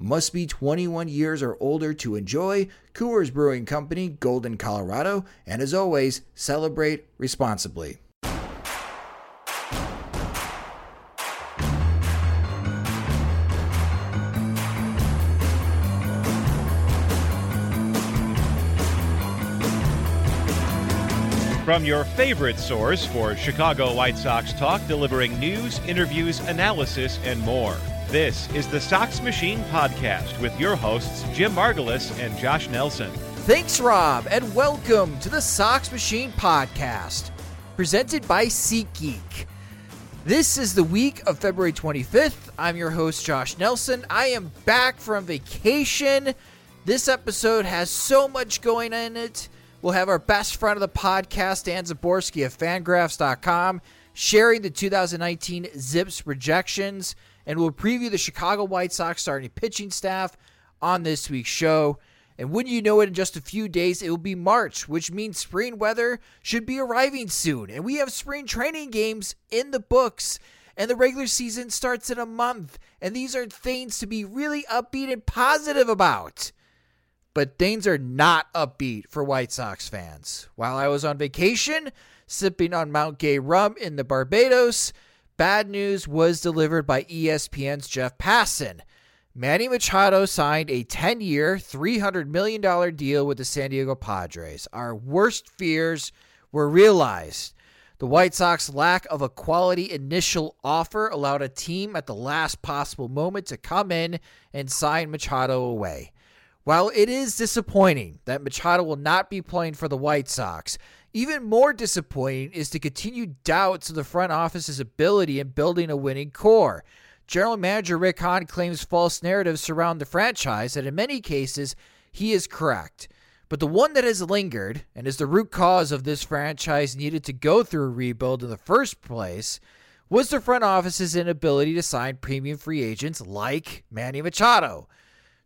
must be 21 years or older to enjoy. Coors Brewing Company, Golden, Colorado. And as always, celebrate responsibly. From your favorite source for Chicago White Sox talk, delivering news, interviews, analysis, and more. This is the Sox Machine Podcast with your hosts, Jim Margalus and Josh Nelson. Thanks, Rob, and welcome to the Sox Machine Podcast, presented by SeatGeek. This is the week of February 25th. I'm your host, Josh Nelson. I am back from vacation. This episode has so much going in it. We'll have our best friend of the podcast, Dan Szymborski of fangraphs.com, sharing the 2019 ZiPS projections and we'll preview the Chicago White Sox starting pitching staff on this week's show. And wouldn't you know it, in just a few days, it will be March, which means spring weather should be arriving soon. And we have spring training games in the books, and the regular season starts in a month. And these are things to be really upbeat and positive about. But things are not upbeat for White Sox fans. While I was on vacation, sipping on Mount Gay rum in the Barbados, Bad news was delivered by ESPN's Jeff Passan. Manny Machado signed a 10 year, $300 million deal with the San Diego Padres. Our worst fears were realized. The White Sox lack of a quality initial offer allowed a team at the last possible moment to come in and sign Machado away. While it is disappointing that Machado will not be playing for the White Sox, even more disappointing is the continued doubts of the front office's ability in building a winning core. General Manager Rick Hahn claims false narratives surround the franchise, and in many cases, he is correct. But the one that has lingered and is the root cause of this franchise needed to go through a rebuild in the first place was the front office's inability to sign premium free agents like Manny Machado.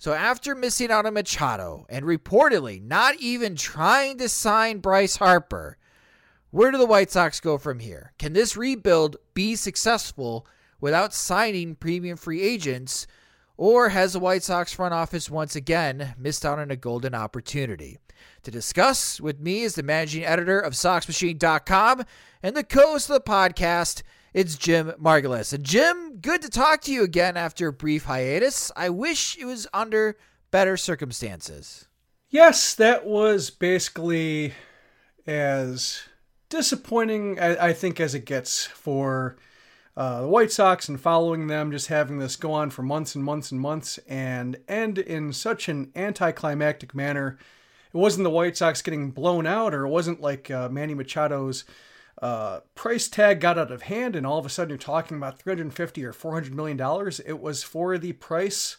So after missing out on Machado and reportedly not even trying to sign Bryce Harper, where do the White Sox go from here? Can this rebuild be successful without signing premium free agents? Or has the White Sox front office once again missed out on a golden opportunity? To discuss with me is the managing editor of SoxMachine.com and the co host of the podcast, it's Jim Margalus. And Jim, good to talk to you again after a brief hiatus. I wish it was under better circumstances. Yes, that was basically as disappointing, I, I think, as it gets for uh, the White Sox and following them, just having this go on for months and months and months and end in such an anticlimactic manner. It wasn't the White Sox getting blown out, or it wasn't like uh, Manny Machado's uh, price tag got out of hand, and all of a sudden you're talking about 350 or 400 million dollars. It was for the price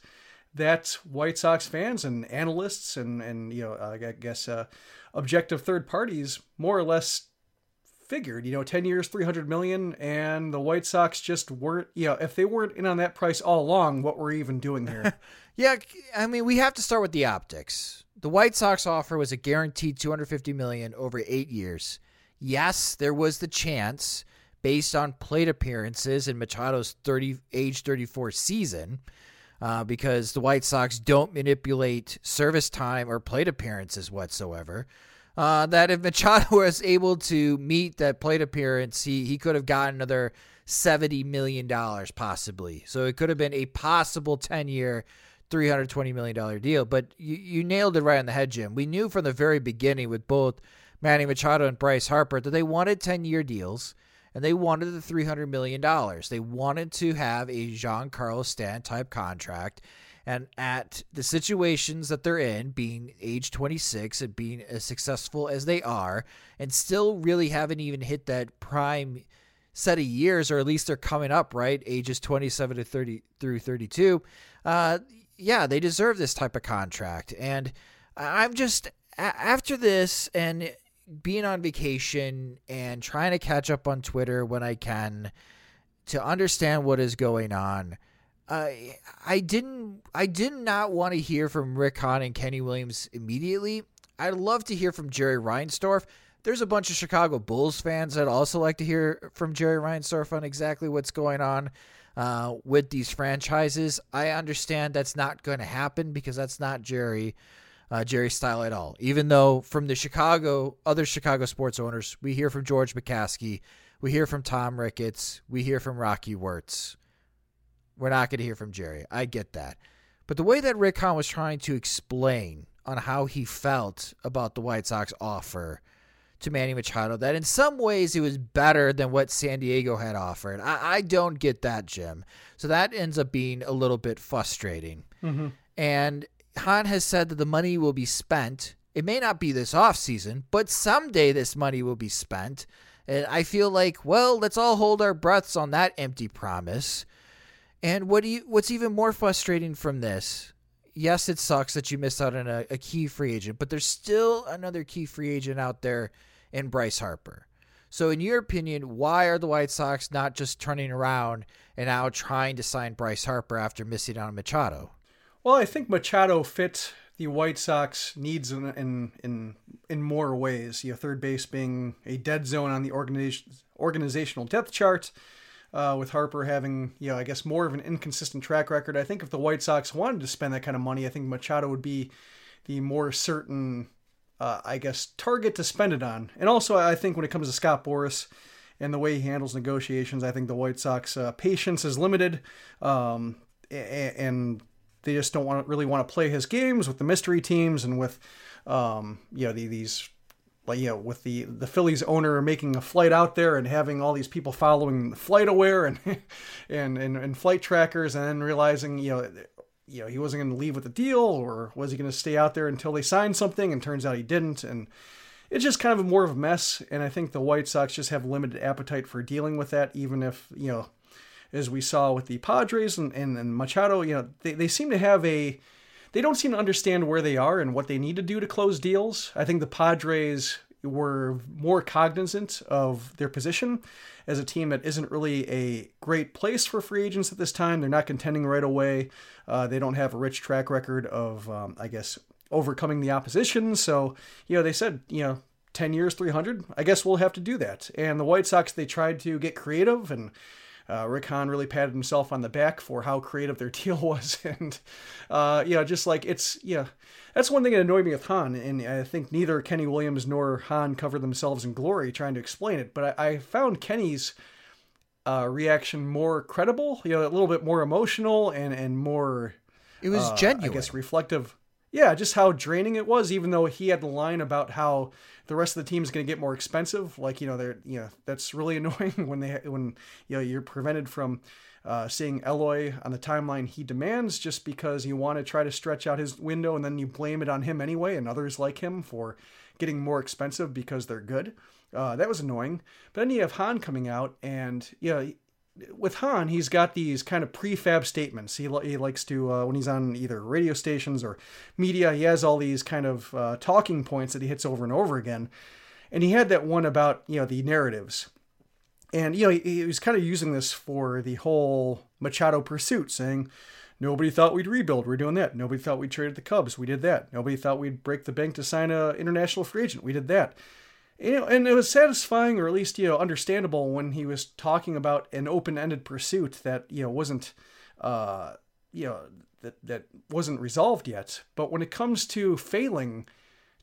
that White Sox fans and analysts and and you know I guess uh, objective third parties more or less figured. You know, 10 years, 300 million, and the White Sox just weren't. You know, if they weren't in on that price all along, what were we even doing here? yeah, I mean, we have to start with the optics. The White Sox offer was a guaranteed 250 million over eight years. Yes, there was the chance based on plate appearances in Machado's 30 age 34 season uh, because the White Sox don't manipulate service time or plate appearances whatsoever. Uh, that if Machado was able to meet that plate appearance, he, he could have gotten another $70 million possibly. So it could have been a possible 10 year, $320 million deal. But you, you nailed it right on the head, Jim. We knew from the very beginning with both Manny Machado and Bryce Harper that they wanted 10 year deals and they wanted the $300 million. They wanted to have a Giancarlo Stanton type contract. And at the situations that they're in, being age 26 and being as successful as they are, and still really haven't even hit that prime set of years, or at least they're coming up, right? Ages 27 to 30 through 32. Uh, yeah, they deserve this type of contract. And I'm just, after this, and being on vacation and trying to catch up on Twitter when I can to understand what is going on. Uh, I didn't I did not want to hear from Rick Hahn and Kenny Williams immediately. I'd love to hear from Jerry Reinsdorf. There's a bunch of Chicago Bulls fans that also like to hear from Jerry Reinsdorf on exactly what's going on uh, with these franchises. I understand that's not going to happen because that's not Jerry uh, Jerry style at all. Even though from the Chicago other Chicago sports owners, we hear from George McCaskey, we hear from Tom Ricketts, we hear from Rocky Wirtz. We're not going to hear from Jerry. I get that. But the way that Rick Hahn was trying to explain on how he felt about the White Sox offer to Manny Machado, that in some ways it was better than what San Diego had offered. I, I don't get that, Jim. So that ends up being a little bit frustrating. Mm-hmm. And Hahn has said that the money will be spent. It may not be this off season, but someday this money will be spent. And I feel like, well, let's all hold our breaths on that empty promise. And what do you what's even more frustrating from this? Yes, it sucks that you missed out on a, a key free agent, but there's still another key free agent out there in Bryce Harper. So, in your opinion, why are the White Sox not just turning around and now trying to sign Bryce Harper after missing out on Machado? Well, I think Machado fit the White Sox needs in in in, in more ways. You know, third base being a dead zone on the organization, organizational depth chart, uh, with Harper having you know I guess more of an inconsistent track record. I think if the White Sox wanted to spend that kind of money, I think Machado would be the more certain, uh, I guess, target to spend it on. And also, I think when it comes to Scott Boras and the way he handles negotiations, I think the White Sox uh, patience is limited. Um, and they just don't want to really want to play his games with the mystery teams and with, um, you know, the, these like you know with the the Phillies owner making a flight out there and having all these people following the FlightAware and and and, and flight trackers and then realizing you know you know he wasn't going to leave with the deal or was he going to stay out there until they signed something and turns out he didn't. And it's just kind of more of a mess. And I think the White Sox just have limited appetite for dealing with that even if you know as we saw with the Padres and, and, and Machado, you know, they, they seem to have a they don't seem to understand where they are and what they need to do to close deals. I think the Padres were more cognizant of their position as a team that isn't really a great place for free agents at this time. They're not contending right away. Uh, they don't have a rich track record of, um, I guess, overcoming the opposition. So, you know, they said, you know, 10 years, 300, I guess we'll have to do that. And the White Sox, they tried to get creative and uh, Rick Hahn really patted himself on the back for how creative their deal was, and uh, yeah, just like it's yeah, that's one thing that annoyed me with Hahn, and I think neither Kenny Williams nor Hahn covered themselves in glory trying to explain it, but I, I found Kenny's uh, reaction more credible, you know, a little bit more emotional and and more. It was genuine. Uh, I guess reflective yeah, just how draining it was, even though he had the line about how the rest of the team is going to get more expensive. Like, you know, they're, you know, that's really annoying when they, when, you know, you're prevented from uh, seeing Eloy on the timeline he demands just because you want to try to stretch out his window and then you blame it on him anyway and others like him for getting more expensive because they're good. Uh, that was annoying. But then you have Hahn coming out and, you know, with Hahn, he's got these kind of prefab statements. He, he likes to, uh, when he's on either radio stations or media, he has all these kind of uh, talking points that he hits over and over again. And he had that one about, you know, the narratives. And, you know, he, he was kind of using this for the whole Machado pursuit, saying, Nobody thought we'd rebuild. We're doing that. Nobody thought we'd trade the Cubs. We did that. Nobody thought we'd break the bank to sign an international free agent. We did that you know, and it was satisfying, or at least you know, understandable when he was talking about an open-ended pursuit that you know wasn't, uh, you know, that that wasn't resolved yet. But when it comes to failing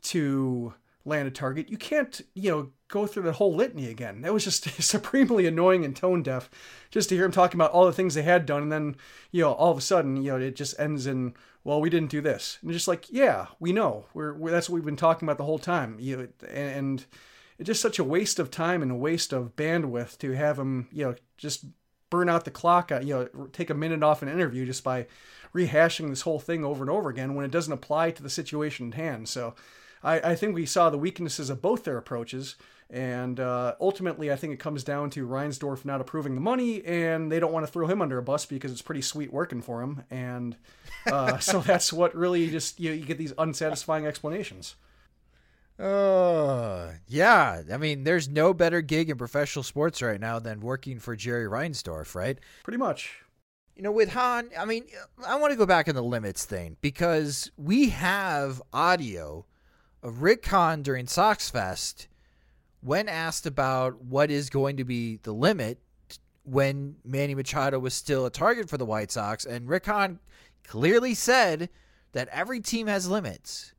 to land a target, you can't, you know, go through the whole litany again. That was just supremely annoying and tone deaf just to hear him talking about all the things they had done. And then, you know, all of a sudden, you know, it just ends in, well, we didn't do this. And just like, yeah, we know. We're, we're, that's what we've been talking about the whole time. You and it's just such a waste of time and a waste of bandwidth to have him, you know, just burn out the clock, uh, you know, take a minute off an interview just by rehashing this whole thing over and over again when it doesn't apply to the situation at hand. So I, I think we saw the weaknesses of both their approaches. And uh, ultimately, I think it comes down to Reinsdorf not approving the money, and they don't want to throw him under a bus because it's pretty sweet working for him. And uh, so that's what really just you, know, you get these unsatisfying explanations. Uh, yeah. I mean, there's no better gig in professional sports right now than working for Jerry Reinsdorf, right? Pretty much. You know, with Hahn, I mean, I want to go back in the limits thing because we have audio of Rick Hahn during Sox Fest when asked about what is going to be the limit when Manny Machado was still a target for the White Sox. And Rick Hahn clearly said that every team has limits.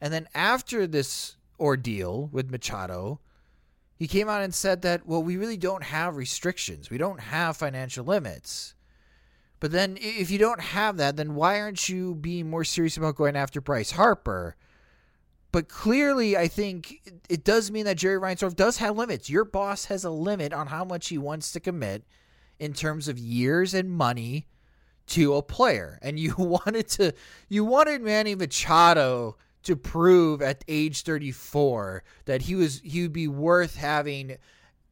And then after this ordeal with Machado, he came out and said that, well, we really don't have restrictions. We don't have financial limits. But then if you don't have that, then why aren't you being more serious about going after Bryce Harper? But clearly, I think it does mean that Jerry Reinsdorf does have limits. Your boss has a limit on how much he wants to commit in terms of years and money to a player. And you wanted to you wanted Manny Machado to prove at age 34 that he was he would be worth having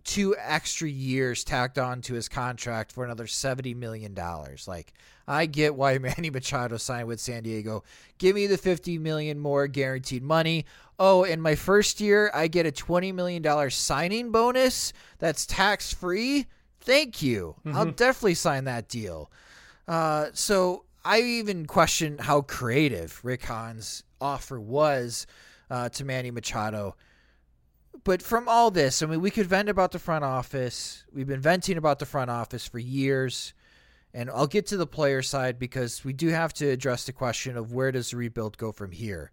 two extra years tacked on to his contract for another 70 million dollars. Like i get why manny machado signed with san diego. Give me the 50 million more guaranteed money. Oh in my first year i get a 20 million dollar signing bonus that's tax free thank you. Mm-hmm. i'll definitely sign that deal. Uh, so i even question how creative rick hahn's offer was uh, to Manny Machado. But from all this, I mean, we could vent about the front office. We've been venting about the front office for years. And I'll get to the player side because we do have to address the question of where does the rebuild go from here.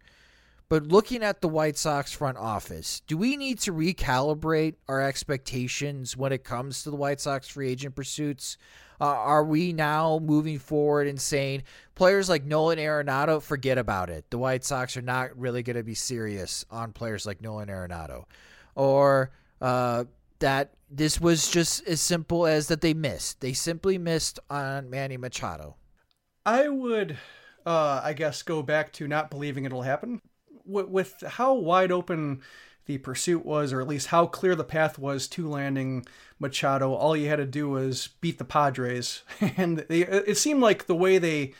But looking at the White Sox front office, do we need to recalibrate our expectations when it comes to the White Sox free agent pursuits? Uh, are we now moving forward and saying players like Nolan Arenado, forget about it? The White Sox are not really going to be serious on players like Nolan Arenado. Or uh, that this was just as simple as that they missed. They simply missed on Manny Machado. I would, uh, I guess, go back to not believing it'll happen. With, how wide open the pursuit was, or at least how clear the path was to landing Machado. All you had to do was beat the Padres, and they, it seemed like the way they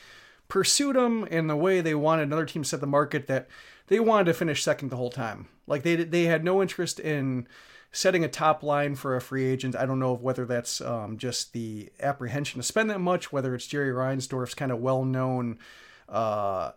pursued him and the way they wanted another team to set the market that they wanted to finish second the whole time. Like they they had no interest in setting a top line for a free agent. I don't know whether that's um, just the apprehension to spend that much, whether it's Jerry Reinsdorf's kind of well known. Uh,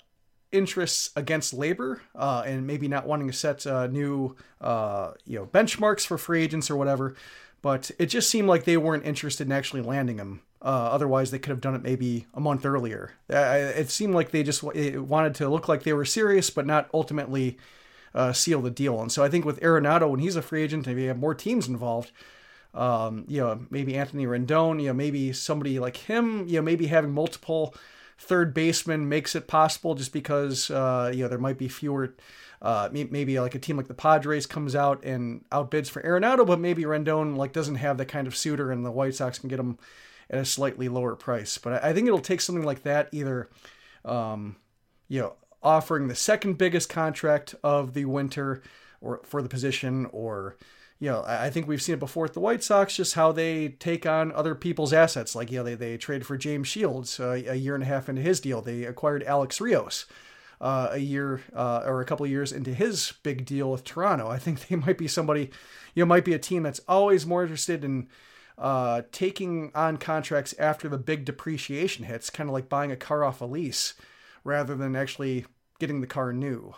interests against labor uh, and maybe not wanting to set uh, new uh, you know benchmarks for free agents or whatever. But it just seemed like they weren't interested in actually landing him. Uh, otherwise, they could have done it maybe a month earlier. it seemed like they just wanted to look like they were serious, but not ultimately uh, seal the deal. And so I think with Arenado, when he's a free agent, maybe have more teams involved. Um, you know, maybe Anthony Rendon, you know, maybe somebody like him, you know, maybe having multiple third baseman makes it possible just because uh, you know there might be fewer. Uh, maybe like a team like the Padres comes out and outbids for Arenado, but maybe Rendon like doesn't have that kind of suitor, and the White Sox can get him at a slightly lower price. But I think it'll take something like that, either um, you know offering the second biggest contract of the winter or for the position, or you know, I think we've seen it before at the White Sox, just how they take on other people's assets. Like, you know, they, they traded for James Shields uh, a year and a half into his deal. They acquired Alex Rios uh, a year uh, or a couple of years into his big deal with Toronto. I think they might be somebody, you know, might be a team that's always more interested in uh, taking on contracts after the big depreciation hits, kind of like buying a car off a lease rather than actually getting the car new.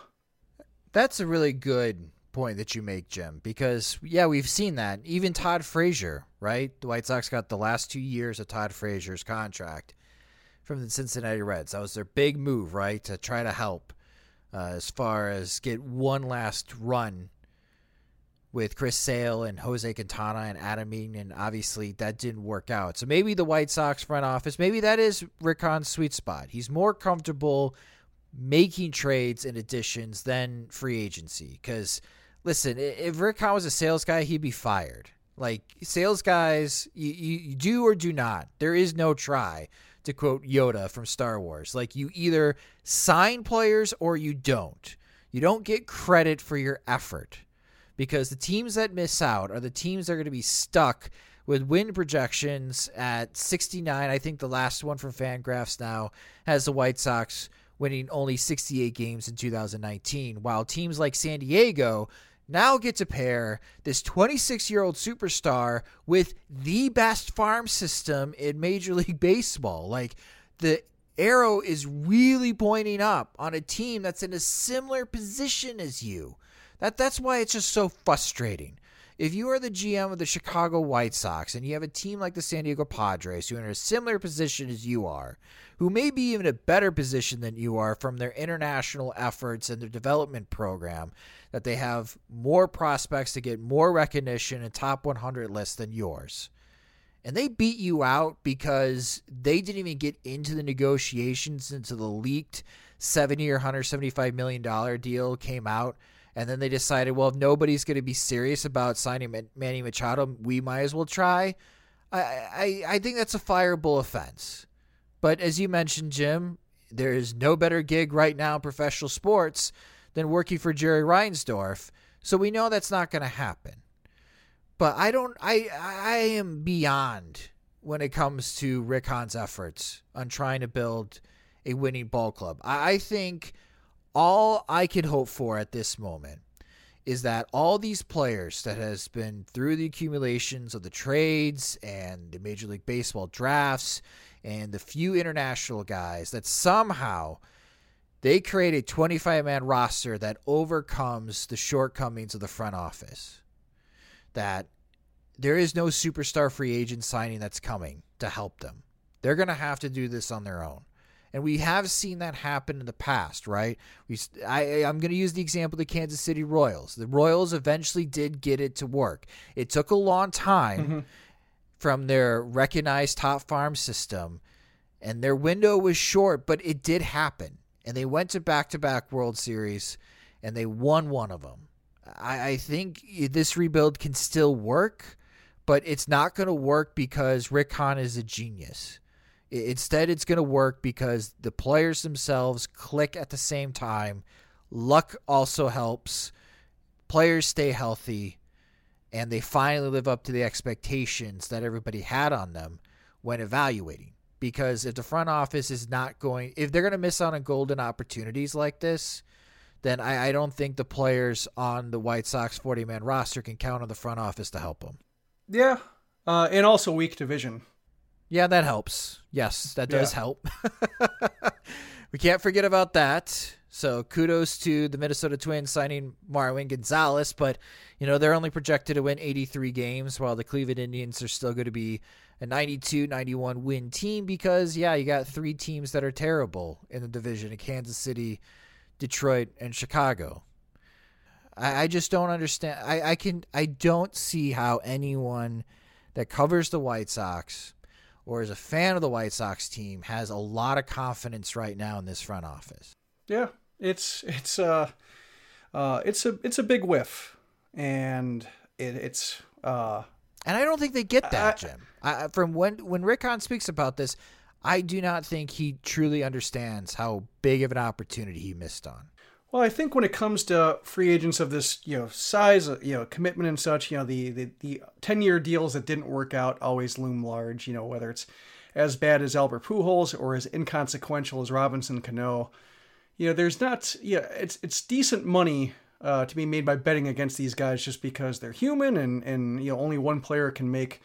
That's a really good point that you make, Jim, because yeah, we've seen that. Even Todd Frazier, right? The White Sox got the last two years of Todd Frazier's contract from the Cincinnati Reds. That was their big move, right, to try to help uh, as far as get one last run with Chris Sale and Jose Quintana and Adam and obviously that didn't work out. So maybe the White Sox front office, maybe that is Rick Hahn's sweet spot. He's more comfortable making trades and additions than free agency. Because listen, if Rick Hahn was a sales guy, he'd be fired. Like sales guys, you, you do or do not. There is no try. To quote Yoda from Star Wars, like you either sign players or you don't. You don't get credit for your effort because the teams that miss out are the teams that are going to be stuck with win projections at 69. I think the last one from Fangraphs now has the White Sox winning only 68 games in 2019, while teams like San Diego now get to pair this 26 year old superstar with the best farm system in Major League Baseball. Like the arrow is really pointing up on a team that's in a similar position as you. That that's why it's just so frustrating. If you are the GM of the Chicago White Sox and you have a team like the San Diego Padres who are in a similar position as you are, who may be even a better position than you are from their international efforts and their development program, that they have more prospects to get more recognition and top 100 lists than yours. And they beat you out because they didn't even get into the negotiations until the leaked seven year, $175 million deal came out and then they decided, well, if nobody's going to be serious about signing Manny Machado, we might as well try. I, I, I think that's a fireable offense. But as you mentioned, Jim, there is no better gig right now in professional sports than working for Jerry Reinsdorf. So we know that's not going to happen. But I don't. I I am beyond when it comes to Rick Hahn's efforts on trying to build a winning ball club. I, I think all I can hope for at this moment is that all these players that has been through the accumulations of the trades and the Major League Baseball drafts and the few international guys that somehow they create a 25 man roster that overcomes the shortcomings of the front office. That there is no superstar free agent signing that's coming to help them. They're going to have to do this on their own and we have seen that happen in the past, right? We, I, I'm going to use the example of the Kansas City Royals. The Royals eventually did get it to work. It took a long time mm-hmm. from their recognized top farm system, and their window was short, but it did happen. And they went to back-to-back World Series, and they won one of them. I, I think this rebuild can still work, but it's not going to work because Rick Hahn is a genius Instead, it's going to work because the players themselves click at the same time. Luck also helps. Players stay healthy, and they finally live up to the expectations that everybody had on them when evaluating. Because if the front office is not going, if they're going to miss out on golden opportunities like this, then I, I don't think the players on the White Sox 40 man roster can count on the front office to help them. Yeah. Uh, and also weak division. Yeah, that helps. Yes, that does yeah. help. we can't forget about that. So kudos to the Minnesota Twins signing Marwin Gonzalez, but you know they're only projected to win 83 games, while the Cleveland Indians are still going to be a 92, 91 win team because yeah, you got three teams that are terrible in the division: Kansas City, Detroit, and Chicago. I, I just don't understand. I, I can I don't see how anyone that covers the White Sox or as a fan of the White Sox team has a lot of confidence right now in this front office. Yeah, it's it's uh, uh it's a it's a big whiff, and it, it's uh, and I don't think they get that, Jim. I, from when when Rick Hahn speaks about this, I do not think he truly understands how big of an opportunity he missed on. Well, I think when it comes to free agents of this, you know, size, uh, you know, commitment and such, you know, the the, the ten year deals that didn't work out always loom large. You know, whether it's as bad as Albert Pujols or as inconsequential as Robinson Cano, you know, there's not, yeah, it's it's decent money uh, to be made by betting against these guys just because they're human and and you know only one player can make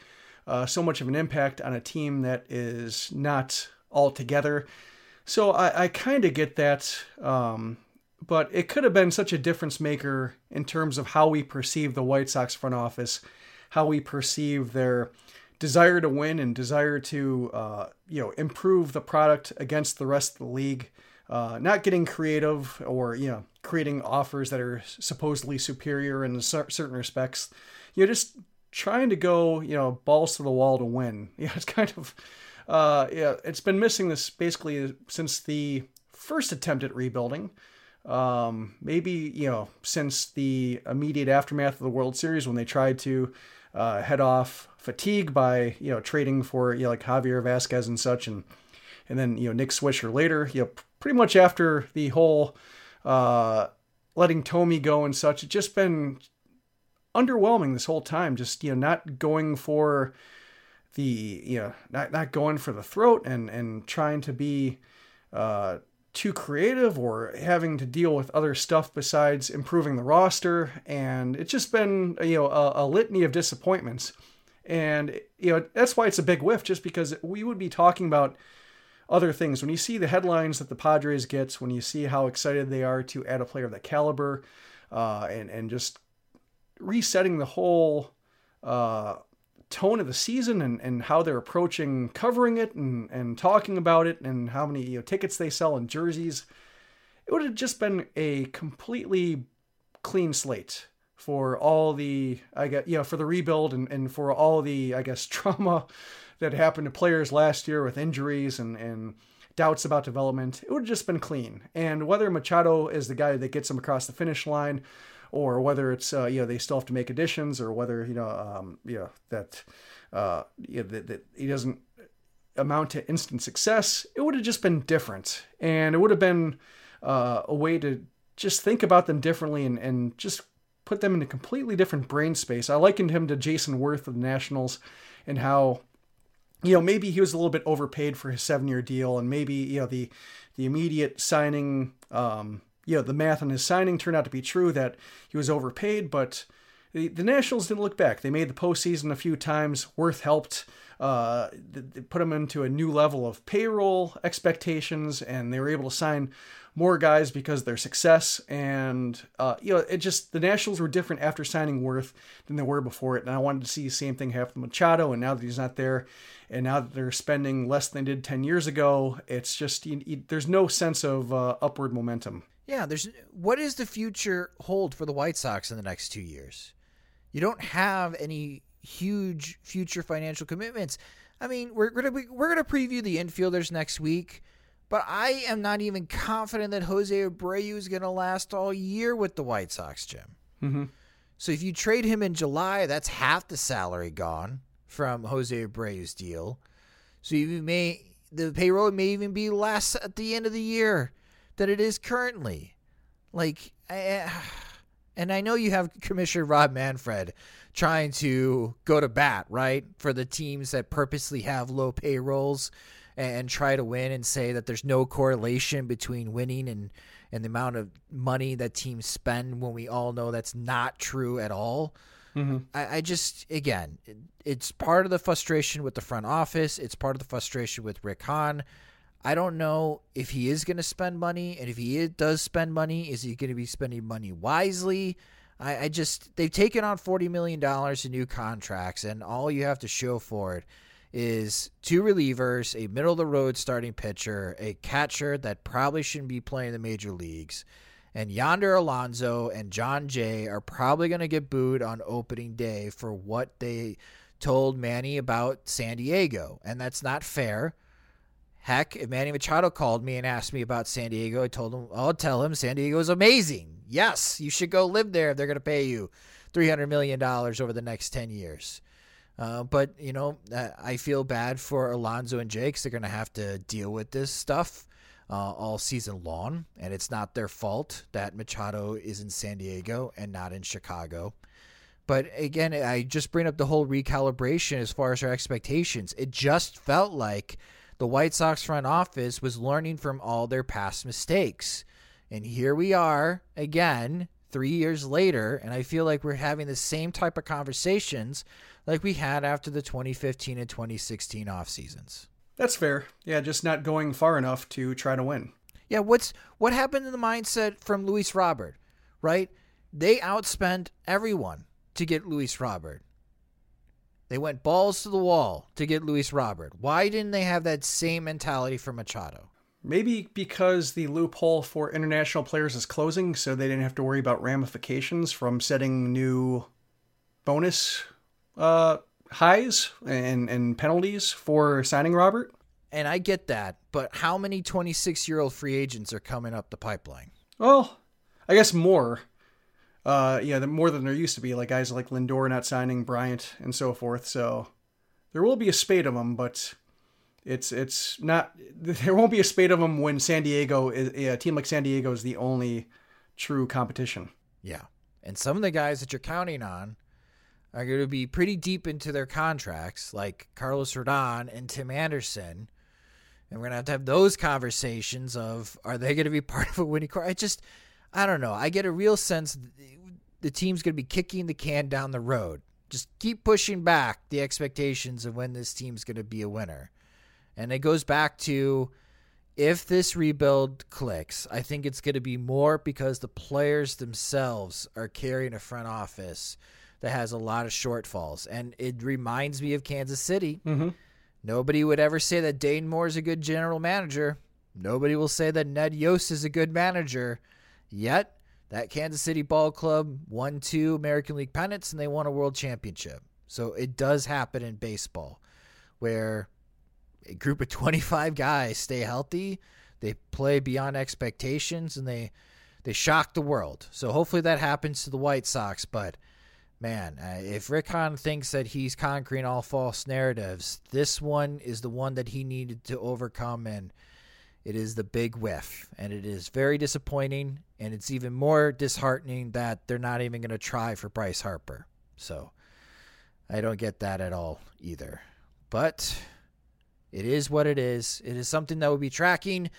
uh, so much of an impact on a team that is not all together. So I, I kind of get that. Um, but it could have been such a difference maker in terms of how we perceive the White Sox front office, how we perceive their desire to win and desire to uh, you know improve the product against the rest of the league. uh, not getting creative or you know creating offers that are supposedly superior in certain respects. You're just trying to go you know balls to the wall to win. Yeah, it's kind of uh, yeah, it's been missing this basically since the first attempt at rebuilding. Um, maybe you know since the immediate aftermath of the World Series when they tried to uh, head off fatigue by you know trading for you know, like Javier Vazquez and such, and and then you know Nick Swisher later. You know, pretty much after the whole uh, letting Thome go and such, it's just been underwhelming this whole time. Just you know not going for the you know not not going for the throat and and trying to be uh, too creative or having to deal with other stuff besides improving the roster. And it's just been, you know, a, a, litany of disappointments. And, you know, that's why it's a big whiff, just because we would be talking about other things. When you see the headlines that the Padres gets, when you see how excited they are to add a player of that caliber, uh, and, and just resetting the whole uh, tone of the season and, and how they're approaching covering it and, and talking about it and how many you know, tickets they sell and jerseys. It would have just been a completely clean slate for all the I guess you know for the rebuild and, and for all the I guess trauma that happened to players last year with injuries and, and doubts about development. It would have just been clean. And whether Machado is the guy that gets them across the finish line or whether it's uh, you know they still have to make additions, or whether you know um, you know that uh, you know, that, that he doesn't amount to instant success. It would have just been different, and it would have been uh, a way to just think about them differently and and just put them in a completely different brain space. I likened him to Jayson Werth of the Nationals, and how you know maybe he was a little bit overpaid for his seven year deal, and maybe you know the the immediate signing um, you know, the math on his signing turned out to be true that he was overpaid, but the, the Nationals didn't look back. They made the postseason a few times. Werth helped uh, put them into a new level of payroll expectations, and they were able to sign more guys because of their success. And uh, you know, it just the Nationals were different after signing Werth than they were before it. And I wanted to see the same thing happen with Machado. And now that he's not there, and now that they're spending less than they did ten years ago, it's just you, you, there's no sense of uh, upward momentum. Yeah, there's what does the future hold for the White Sox in the next two years? You don't have any huge future financial commitments. I mean, we're gonna we're gonna preview the infielders next week, but I am not even confident that Jose Abreu is gonna last all year with the White Sox, Jim. Mm-hmm. So if you trade him in July, that's half the salary gone from Jose Abreu's deal. So you may the payroll may even be less at the end of the year that it is currently. Like, I, and I know you have Commissioner Rob Manfred trying to go to bat, right, for the teams that purposely have low payrolls and try to win and say that there's no correlation between winning and, and the amount of money that teams spend when we all know that's not true at all. Mm-hmm. I, I, just, again, it, it's part of the frustration with the front office. It's part of the frustration with Rick Hahn. I don't know if he is going to spend money, and if he does spend money, is he going to be spending money wisely? I, I just they've taken on forty million dollars in new contracts, and all you have to show for it is two relievers, a middle of the road starting pitcher, a catcher that probably shouldn't be playing in the major leagues, and Yonder Alonso and Jon Jay are probably going to get booed on opening day for what they told Manny about San Diego, and that's not fair. Heck, if Manny Machado called me and asked me about San Diego, I told him, I'll tell him San Diego is amazing. Yes, you should go live there if they're going to pay you $300 million over the next 10 years. Uh, but, you know, I feel bad for Alonso and Jakes. They're going to have to deal with this stuff uh, all season long. And it's not their fault that Machado is in San Diego and not in Chicago. But again, I just bring up the whole recalibration as far as our expectations. It just felt like the White Sox front office was learning from all their past mistakes. And here we are again, three years later, and I feel like we're having the same type of conversations like we had after the 2015 and 2016 off seasons. That's fair. Yeah, just not going far enough to try to win. Yeah, what's what happened in the mindset from Luis Robert, right? They outspent everyone to get Luis Robert. They went balls to the wall to get Luis Robert. Why didn't they have that same mentality for Machado? Maybe because the loophole for international players is closing, so they didn't have to worry about ramifications from setting new bonus uh, highs and, and penalties for signing Robert. And I get that, but how many 26 year old free agents are coming up the pipeline? Well, I guess more. Uh, yeah, more than there used to be, like guys like Lindor not signing, Bryant, and so forth. So there will be a spate of them, but it's it's not. There won't be a spate of them when San Diego is a team like San Diego is the only true competition. Yeah, and some of the guys that you're counting on are going to be pretty deep into their contracts, like Carlos Rodon and Tim Anderson. And we're to have to have those conversations of are they going to be part of a winning core? I just, I don't know. I get a real sense the team's going to be kicking the can down the road. Just keep pushing back the expectations of when this team's going to be a winner. And it goes back to if this rebuild clicks, I think it's going to be more because the players themselves are carrying a front office that has a lot of shortfalls. And it reminds me of Kansas City. Mm-hmm. Nobody would ever say that Dayton Moore is a good general manager. Nobody will say that Ned Yost is a good manager. Yet, that Kansas City Ball Club won two American League pennants and they won a world championship. So it does happen in baseball where a group of 25 guys stay healthy, they play beyond expectations, and they they shock the world. So hopefully that happens to the White Sox. But man, uh, if Rick Hahn thinks that he's conquering all false narratives, this one is the one that he needed to overcome, and it is the big whiff. And it is very disappointing, and it's even more disheartening that they're not even going to try for Bryce Harper. So I don't get that at all either. But it is what it is. It is something that we'll be tracking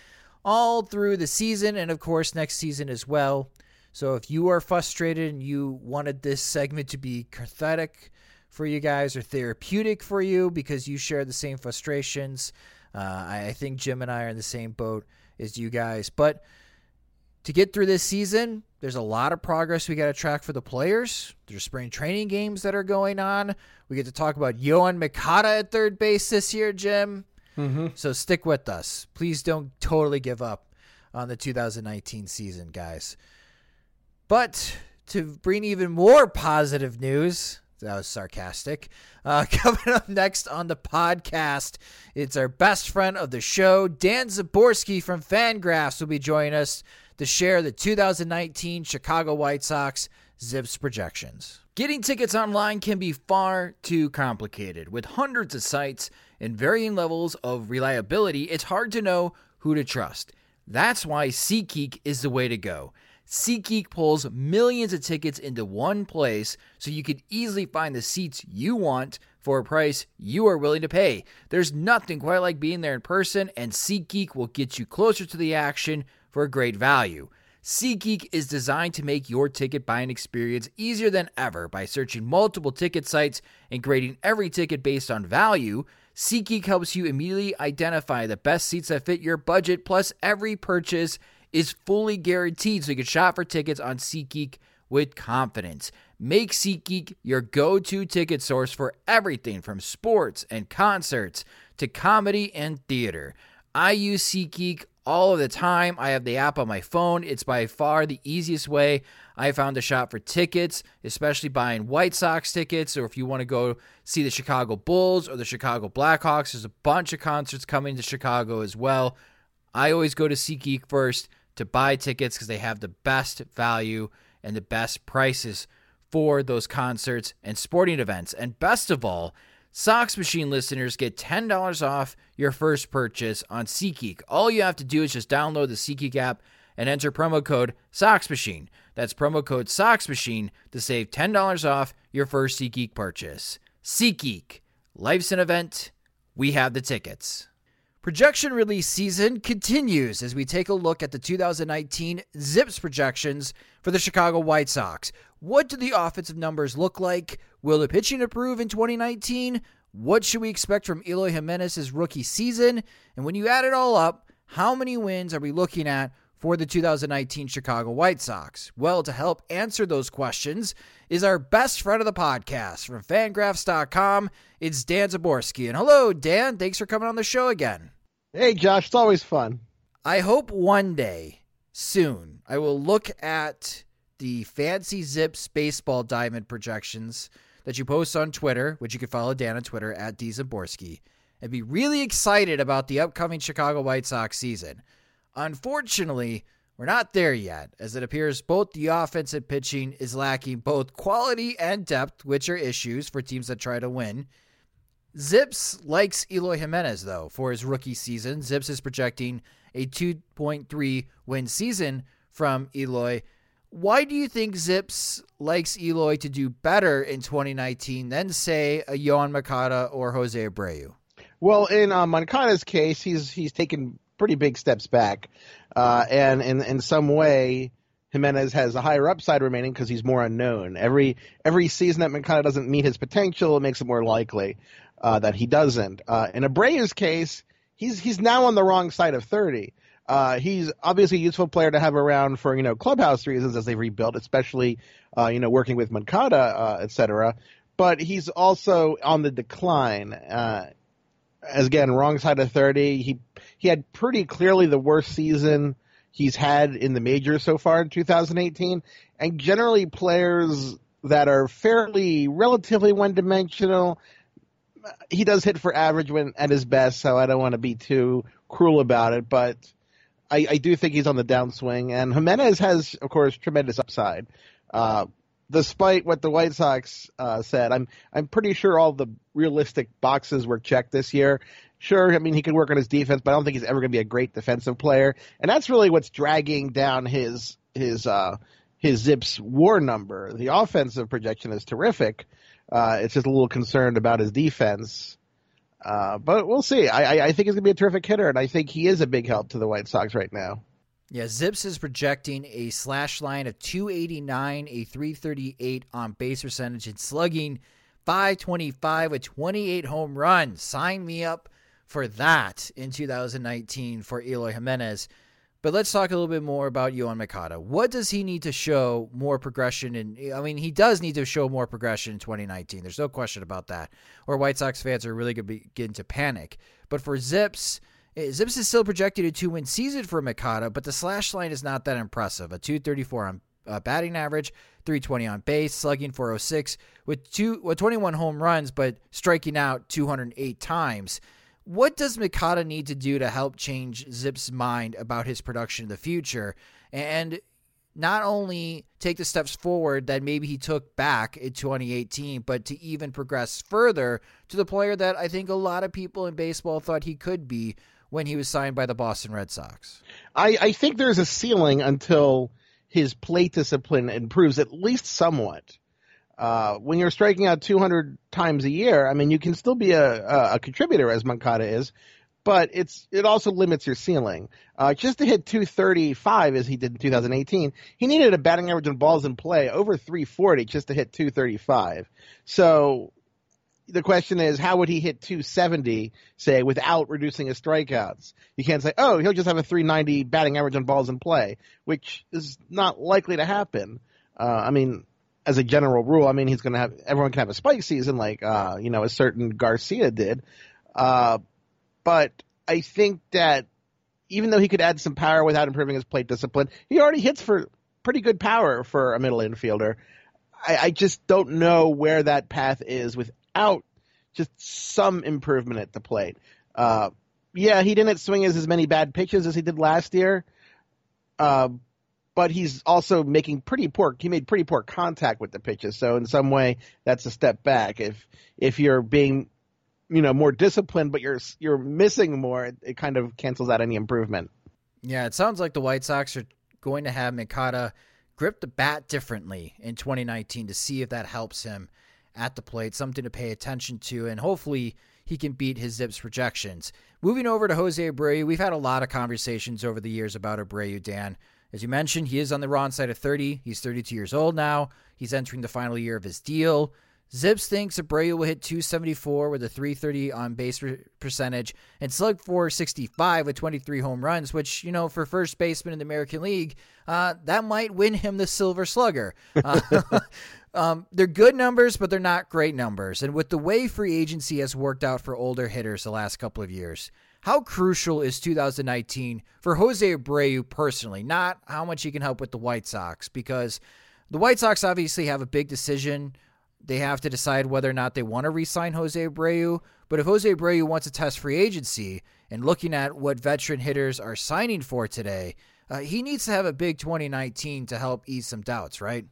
all through the season and, of course, next season as well. So if you are frustrated and you wanted this segment to be cathartic for you guys or therapeutic for you because you share the same frustrations, uh, I, I think Jim and I are in the same boat as you guys. But to get through this season, there's a lot of progress we got to track for the players. There's spring training games that are going on. We get to talk about Yoan Moncada at third base this year, Jim. Mm-hmm. So stick with us. Please don't totally give up on the 2019 season, guys. But to bring even more positive news, that was sarcastic. Uh, coming up next on the podcast, it's our best friend of the show, Dan Szymborski from Fangraphs, will be joining us to share the 2019 Chicago White Sox ZiPS projections. Getting tickets online can be far too complicated. With hundreds of sites and varying levels of reliability, it's hard to know who to trust. That's why SeatGeek is the way to go. SeatGeek pulls millions of tickets into one place so you can easily find the seats you want for a price you are willing to pay. There's nothing quite like being there in person, and SeatGeek will get you closer to the action for a great value. SeatGeek is designed to make your ticket buying experience easier than ever by searching multiple ticket sites and grading every ticket based on value. SeatGeek helps you immediately identify the best seats that fit your budget, plus, every purchase is fully guaranteed so you can shop for tickets on SeatGeek with confidence. Make SeatGeek your go to ticket source for everything from sports and concerts to comedy and theater. I use SeatGeek all of the time. I have the app on my phone. It's by far the easiest way I found to shop for tickets, especially buying White Sox tickets, or if you want to go see the Chicago Bulls or the Chicago Blackhawks. There's a bunch of concerts coming to Chicago as well. I always go to SeatGeek first to buy tickets because they have the best value and the best prices for those concerts and sporting events. And best of all, Sox Machine listeners get $10 off your first purchase on SeatGeek. All you have to do is just download the SeatGeek app and enter promo code Sox Machine. That's promo code Sox Machine to save $10 off your first SeatGeek purchase. SeatGeek, life's an event. We have the tickets. Projection release season continues as we take a look at the 2019 ZiPS projections for the Chicago White Sox. What do the offensive numbers look like? Will the pitching improve in 2019? What should we expect from Eloy Jimenez's rookie season? And when you add it all up, how many wins are we looking at for the 2019 Chicago White Sox? Well, to help answer those questions is our best friend of the podcast from fangraphs.com. It's Dan Szymborski. And hello, Dan. Thanks for coming on the show again. Hey, Josh, it's always fun. I hope one day, soon, I will look at the fancy ZiPS baseball diamond projections that you post on Twitter, which you can follow Dan on Twitter at D Szymborski, and be really excited about the upcoming Chicago White Sox season. Unfortunately, we're not there yet, as it appears both the offense and pitching is lacking both quality and depth, which are issues for teams that try to win. ZiPS likes Eloy Jimenez, though, for his rookie season. ZiPS is projecting a 2.3 win season from Eloy. Why do you think ZiPS likes Eloy to do better in 2019 than, say, a Yoan Moncada or Jose Abreu? Well, in uh, Moncada's case, he's he's taken pretty big steps back, uh, and in in some way, Jimenez has a higher upside remaining because he's more unknown. Every every season that Moncada doesn't meet his potential, it makes it more likely uh, that he doesn't. Uh, in Abreu's case, he's he's now on the wrong side of thirty. Uh, he's obviously a useful player to have around for you know clubhouse reasons as they rebuilt, especially uh, you know working with Moncada, uh, etc. But he's also on the decline. Uh, as again, wrong side of thirty. He he had pretty clearly the worst season he's had in the majors so far in 2018, and generally players that are fairly relatively one dimensional he does hit for average when at his best, so I don't want to be too cruel about it, but I, I do think he's on the downswing. And Jimenez has, of course, tremendous upside. Uh, despite what the White Sox uh, said, I'm I'm pretty sure all the realistic boxes were checked this year. Sure, I mean he can work on his defense, but I don't think he's ever going to be a great defensive player, and that's really what's dragging down his his uh, his ZiPS WAR number. The offensive projection is terrific. Uh, it's just a little concerned about his defense. Uh, but we'll see. I, I think he's going to be a terrific hitter, and I think he is a big help to the White Sox right now. Yeah, ZiPS is projecting a slash line of 289, a 338 on base percentage, and slugging 525 with 28 home runs. Sign me up for that in 2019 for Eloy Jimenez. But let's talk a little bit more about Yoan Moncada. What does he need to show more progression? And I mean, he does need to show more progression in 2019. There's no question about that. Or White Sox fans are really going to begin to panic. But for ZiPS, eh, ZiPS is still projected a two win season for Moncada, but the slash line is not that impressive. A 234 on uh, batting average, 320 on base, slugging 406 with two with 21 home runs, but striking out 208 times. What does Moncada need to do to help change Zip's mind about his production in the future? And not only take the steps forward that maybe he took back in 2018, but to even progress further to the player that I think a lot of people in baseball thought he could be when he was signed by the Boston Red Sox. I, I think there's a ceiling until his plate discipline improves at least somewhat uh, when you're striking out 200 times a year, I mean, you can still be a, a, a contributor as Moncada is, but it's it also limits your ceiling. Uh, just to hit 235 as he did in 2018, he needed a batting average on balls in play over 340 just to hit 235. So the question is, how would he hit 270, say, without reducing his strikeouts? You can't say, oh, he'll just have a 390 batting average on balls in play, which is not likely to happen. Uh, I mean, as a general rule, I mean, he's going to have everyone can have a spike season like uh, you know Avisail Garcia did, uh, but I think that even though he could add some power without improving his plate discipline, he already hits for pretty good power for a middle infielder. I, I just don't know where that path is without just some improvement at the plate. Uh, yeah, he didn't swing as, as many bad pitches as he did last year. Uh, but he's also making pretty poor. He made pretty poor contact with the pitches, so in some way that's a step back. If if you're being, you know, more disciplined, but you're you're missing more, it, kind of cancels out any improvement. Yeah, it sounds like the White Sox are going to have Moncada grip the bat differently in 2019 to see if that helps him at the plate. Something to pay attention to, and hopefully he can beat his ZiPS projections. Moving over to Jose Abreu, we've had a lot of conversations over the years about Abreu, Dan. As you mentioned, he is on the wrong side of 30. He's 32 years old now. He's entering the final year of his deal. Zips thinks Abreu will hit 274 with a 330 on base percentage and slug 465 with 23 home runs, which, you know, for first baseman in the American League, uh, that might win him the Silver Slugger. Uh, um, they're good numbers, but they're not great numbers. And with the way free agency has worked out for older hitters the last couple of years, how crucial is 2019 for Jose Abreu personally? Not how much he can help with the White Sox, because the White Sox obviously have a big decision. They have to decide whether or not they want to re sign Jose Abreu. But if Jose Abreu wants to test free agency and looking at what veteran hitters are signing for today, uh, he needs to have a big 2019 to help ease some doubts, right?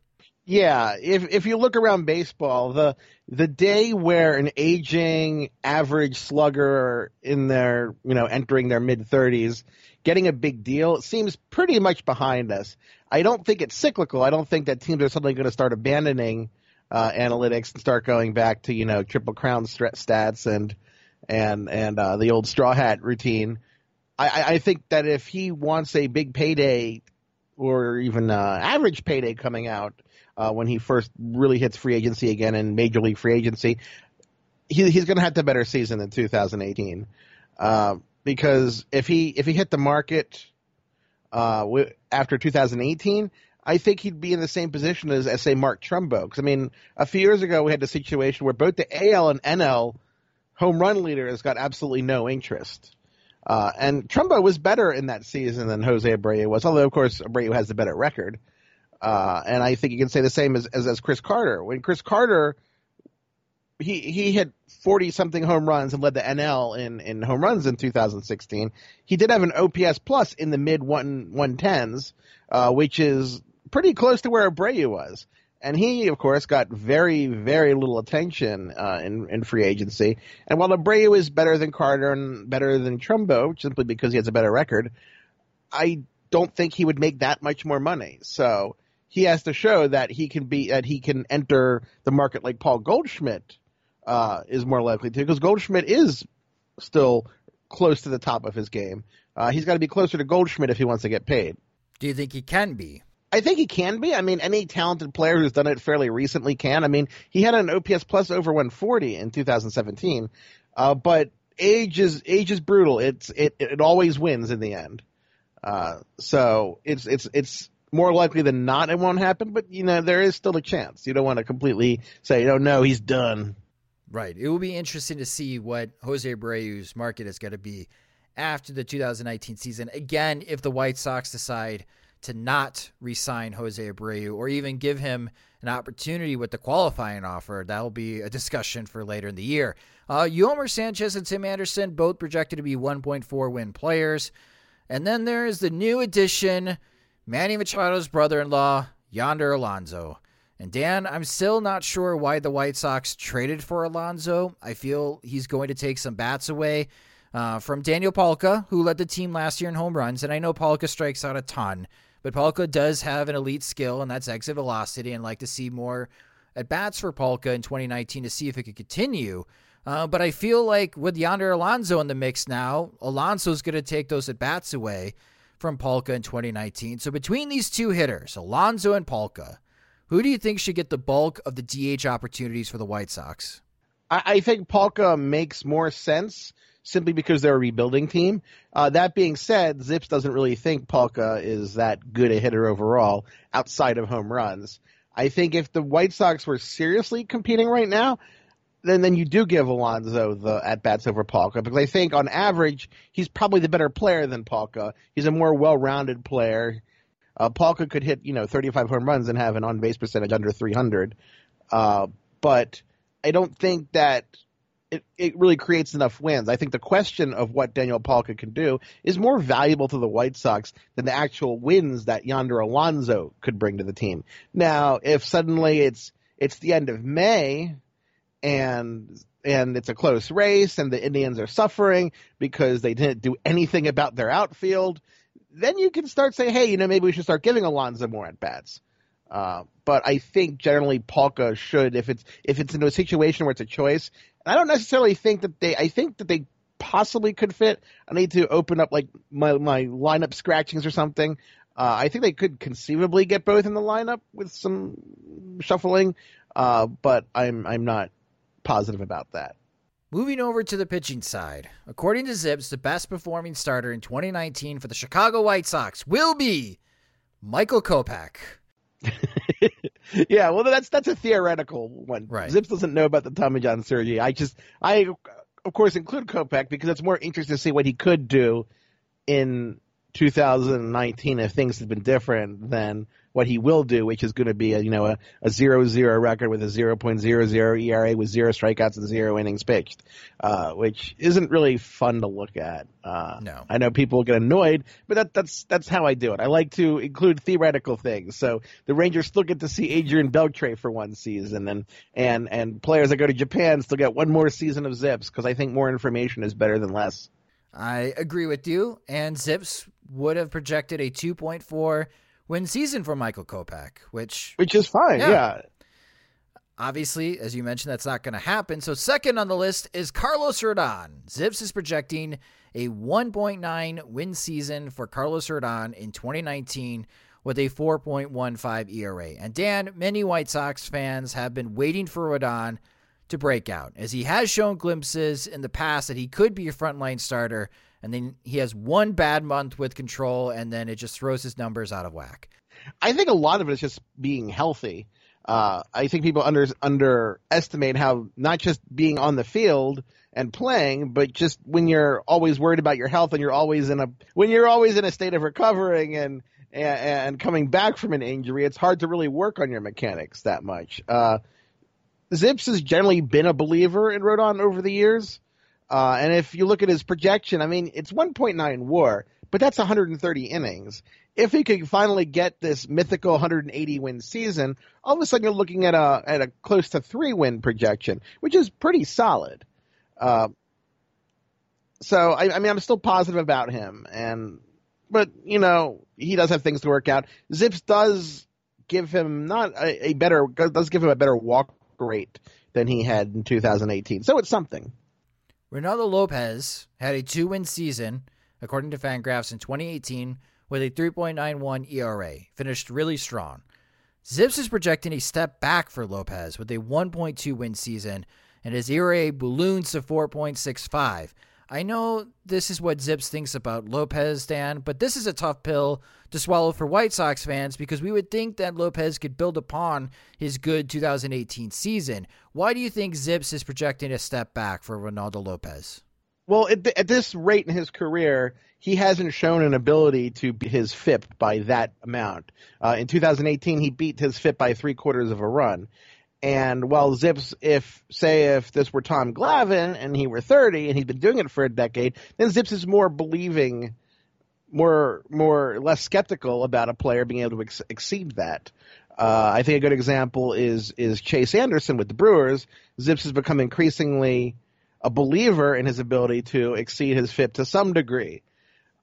Yeah, if if you look around baseball, the the day where an aging average slugger in their you know entering their mid thirties getting a big deal seems pretty much behind us. I don't think it's cyclical. I don't think that teams are suddenly going to start abandoning uh, analytics and start going back to you know triple crown stats and and and uh, the old straw hat routine. I, I think that if he wants a big payday or even uh, average payday coming out uh, when he first really hits free agency again in major league free agency, he, he's going to have the better season in 2018. Uh, because if he if he hit the market uh, after 2018, I think he'd be in the same position as, as say Mark Trumbo. Because I mean, a few years ago we had the situation where both the AL and NL home run leaders got absolutely no interest. Uh, and Trumbo was better in that season than Jose Abreu was, although of course Abreu has the better record. Uh, and I think you can say the same as, as, as Chris Carter. When Chris Carter, he he hit forty something home runs and led the NL in, in home runs in 2016. He did have an OPS plus in the mid one one tens, uh, which is pretty close to where Abreu was. And he, of course, got very, very little attention uh, in, in free agency. And while Abreu is better than Carter and better than Trumbo, simply because he has a better record, I don't think he would make that much more money. So he has to show that he can be that he can enter the market like Paul Goldschmidt uh, is more likely to, because Goldschmidt is still close to the top of his game. Uh, he's got to be closer to Goldschmidt if he wants to get paid. Do you think he can be? I think he can be. I mean, any talented player who's done it fairly recently can. I mean, he had an OPS plus over 140 in 2017, uh, but age is age is brutal. It's it it always wins in the end. Uh, so it's it's it's more likely than not it won't happen, but you know there is still a chance. You don't want to completely say, "Oh no, he's done." Right. It will be interesting to see what Jose Abreu's market is going to be after the 2019 season. Again, if the White Sox decide to not re-sign Jose Abreu or even give him an opportunity with the qualifying offer, that will be a discussion for later in the year. Uh, Yolmer Sanchez and Tim Anderson both projected to be 1.4 win players. And then there is the new addition Manny Machado's brother in law, Yonder Alonso. And Dan, I'm still not sure why the White Sox traded for Alonso. I feel he's going to take some bats away uh, from Daniel Palka, who led the team last year in home runs. And I know Palka strikes out a ton, but Palka does have an elite skill, and that's exit velocity. And I'd like to see more at bats for Palka in 2019 to see if it could continue. Uh, but I feel like with Yonder Alonso in the mix now, Alonso's going to take those at bats away from Palka in 2019. So between these two hitters, Alonso and Palka, who do you think should get the bulk of the DH opportunities for the White Sox? I, I think Palka makes more sense simply because they're a rebuilding team. Uh, that being said, ZiPS doesn't really think Palka is that good a hitter overall outside of home runs. I think if the White Sox were seriously competing right now, then then you do give Alonso the at bats over Palka because I think on average he's probably the better player than Palka. He's a more well rounded player. Uh, Palka could hit you know 35 home runs and have an on base percentage under 300, uh, but I don't think that it, it really creates enough wins. I think the question of what Daniel Palka can do is more valuable to the White Sox than the actual wins that Yonder Alonso could bring to the team. Now, if suddenly it's it's the end of May and and it's a close race and the Indians are suffering because they didn't do anything about their outfield, then you can start saying, hey, you know, maybe we should start giving Alonso more at bats. Uh, but I think generally Palka should, if it's if it's in a situation where it's a choice. I don't necessarily think that they. I think that they possibly could fit. I need to open up like my my lineup scratchings or something. Uh, I think they could conceivably get both in the lineup with some shuffling, uh, but I'm I'm not positive about that. Moving over to the pitching side, according to ZiPS, the best performing starter in 2019 for the Chicago White Sox will be Michael Kopech. yeah, well, that's that's a theoretical one. Right. ZiPS doesn't know about the Tommy John surgery. I just I of course, include Kopech because it's more interesting to see what he could do in 2019 if things had been different than what he will do, which is going to be a you know a, a zero zero record with a 0.00 ERA with zero strikeouts and zero innings pitched, uh, which isn't really fun to look at. Uh, no, I know people get annoyed, but that, that's that's how I do it. I like to include theoretical things. So the Rangers still get to see Adrian Beltre for one season, and and and players that go to Japan still get one more season of ZiPS because I think more information is better than less. I agree with you. And ZiPS would have projected a 2.4 win season for Michael Kopech, which which is fine. Yeah. yeah. Obviously, as you mentioned, that's not going to happen. So second on the list is Carlos Rodon. ZiPS is projecting a 1.9 win season for Carlos Rodon in 2019 with a 4.15 ERA. And Dan, many White Sox fans have been waiting for Rodon to break out, as he has shown glimpses in the past that he could be a frontline starter and then he has one bad month with control, and then it just throws his numbers out of whack. I think a lot of it is just being healthy. Uh, I think people under underestimate how not just being on the field and playing, but just when you're always worried about your health and you're always in a when you're always in a state of recovering and and, and coming back from an injury, it's hard to really work on your mechanics that much. Uh, ZiPS has generally been a believer in Rodon over the years. Uh, and if you look at his projection, I mean, it's 1.9 WAR, but that's 130 innings. If he could finally get this mythical 180 win season, all of a sudden you're looking at a at a close to three win projection, which is pretty solid. Uh, so I, I mean, I'm still positive about him, and but you know he does have things to work out. ZiPS does give him not a, a better does give him a better walk rate than he had in 2018, so it's something. Reynaldo Lopez had a two win season, according to Fangraphs, in 2018 with a 3.91 ERA, finished really strong. ZiPS is projecting a step back for Lopez with a 1.2 win season, and his ERA balloons to 4.65. I know this is what ZiPS thinks about Lopez, Dan, but this is a tough pill to swallow for White Sox fans because we would think that Lopez could build upon his good 2018 season. Why do you think ZiPS is projecting a step back for Reynaldo Lopez? Well, at, at this rate in his career, he hasn't shown an ability to beat his FIP by that amount. Uh, in 2018, he beat his FIP by three quarters of a run. And while ZiPS, if say if this were Tom Glavine and he were 30 and he'd been doing it for a decade, then ZiPS is more believing, more more less skeptical about a player being able to ex- exceed that. Uh, I think a good example is is Chase Anderson with the Brewers. ZiPS has become increasingly a believer in his ability to exceed his FIP to some degree.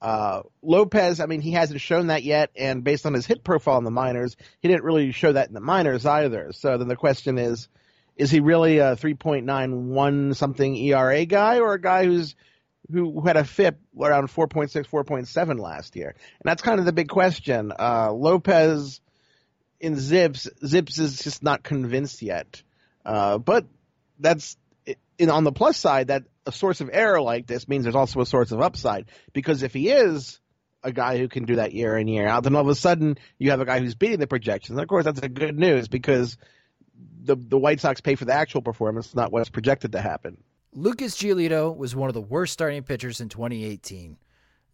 Uh, Lopez, I mean, he hasn't shown that yet, and based on his hit profile in the minors, he didn't really show that in the minors either. So then the question is, is he really a 3.91 something ERA guy, or a guy who's who had a FIP around 4.6, 4.7 last year? And that's kind of the big question. Uh, Lopez in ZiPS, ZiPS is just not convinced yet. Uh, but that's in, on the plus side, that a source of error like this means there's also a source of upside. Because if he is a guy who can do that year in year out, then all of a sudden you have a guy who's beating the projections. And of course, that's a good news because the the White Sox pay for the actual performance, not what's projected to happen. Lucas Giolito was one of the worst starting pitchers in 2018.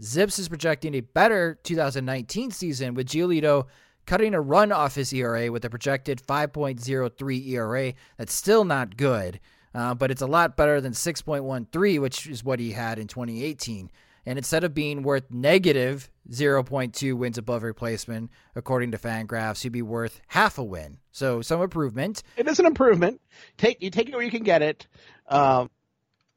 ZiPS is projecting a better 2019 season with Giolito cutting a run off his ERA with a projected 5.03 ERA. That's still not good uh, but it's a lot better than 6.13, which is what he had in 2018. And instead of being worth negative 0.2 wins above replacement, according to Fangraphs, he'd be worth half a win. So some improvement. It is an improvement. Take you take it where you can get it. Uh,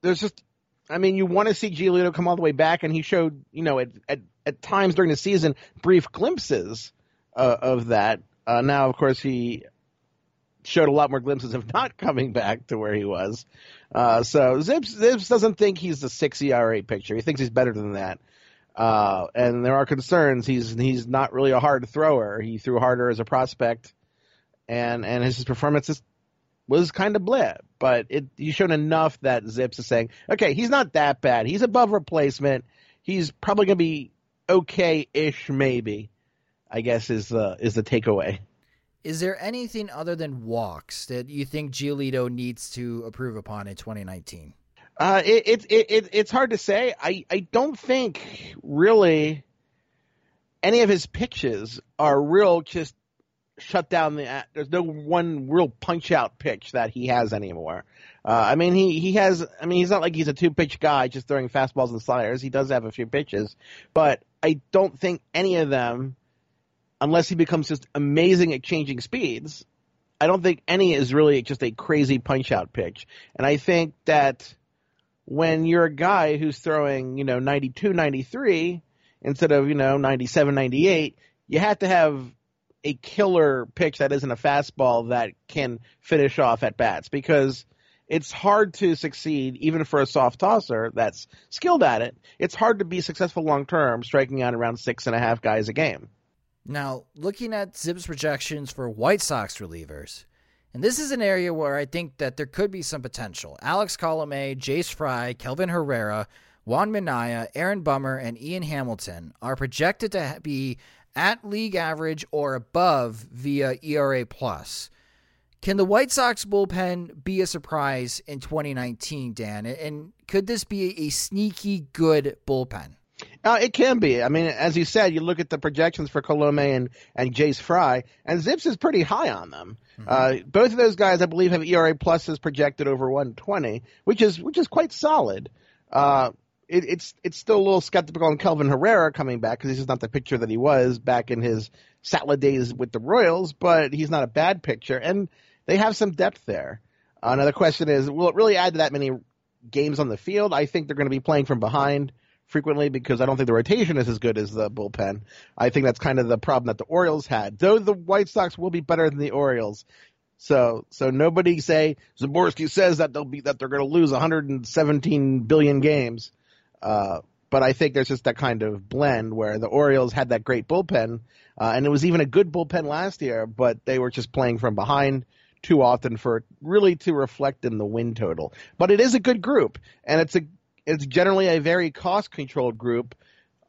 there's just, I mean, you want to see Giolito come all the way back, and he showed, you know, at at, at times during the season, brief glimpses uh, of that. Uh, now, of course, he showed a lot more glimpses of not coming back to where he was. Uh, so ZiPS, ZiPS doesn't think he's the six ERA picture. He thinks he's better than that. Uh, and there are concerns. He's he's not really a hard thrower. He threw harder as a prospect, and and his performance is, was kind of bleh. But it he's shown enough that ZiPS is saying, okay, he's not that bad. He's above replacement. He's probably gonna be okay-ish, maybe. I guess is the is the takeaway. Is there anything other than walks that you think Giolito needs to improve upon in 2019? Uh, it, it, it, it's hard to say. I, I don't think really any of his pitches are real just shut down the. There's no one real punch out pitch that he has anymore. Uh, I mean, he, he has. I mean, he's not like he's a two pitch guy just throwing fastballs and sliders. He does have a few pitches, but I don't think any of them, unless he becomes just amazing at changing speeds, I don't think any is really just a crazy punch out pitch. And I think that when you're a guy who's throwing, you know, 92, 93 instead of, you know, 97, 98, you have to have a killer pitch that isn't a fastball that can finish off at bats because it's hard to succeed even for a soft tosser that's skilled at it. It's hard to be successful long term striking out around six and a half guys a game. Now, looking at ZiPS projections for White Sox relievers, and this is an area where I think that there could be some potential. Alex Colome, Jace Fry, Kelvin Herrera, Juan Minaya, Aaron Bummer, and Ian Hamilton are projected to be at league average or above via ERA plus. Can the White Sox bullpen be a surprise in 2019, Dan? And could this be a sneaky good bullpen? Uh, it can be. I mean, as you said, you look at the projections for Colome and, and Jace Fry, and ZiPS is pretty high on them. Mm-hmm. Uh, both of those guys, I believe, have ERA pluses projected over 120, which is which is quite solid. Uh, it, it's it's still a little skeptical on Kelvin Herrera coming back because he's just not the pitcher that he was back in his salad days with the Royals, but he's not a bad pitcher, and they have some depth there. Another question is, will it really add to that many games on the field? I think they're going to be playing from behind frequently because I don't think the rotation is as good as the bullpen. I think that's kind of the problem that the Orioles had. Though the White Sox will be better than the Orioles. So so nobody say Szymborski says that they'll be that they're going to lose 117 billion games. Uh, but I think there's just that kind of blend where the Orioles had that great bullpen, uh, and it was even a good bullpen last year, but they were just playing from behind too often for really to reflect in the win total. But it is a good group, and it's a it's generally a very cost controlled group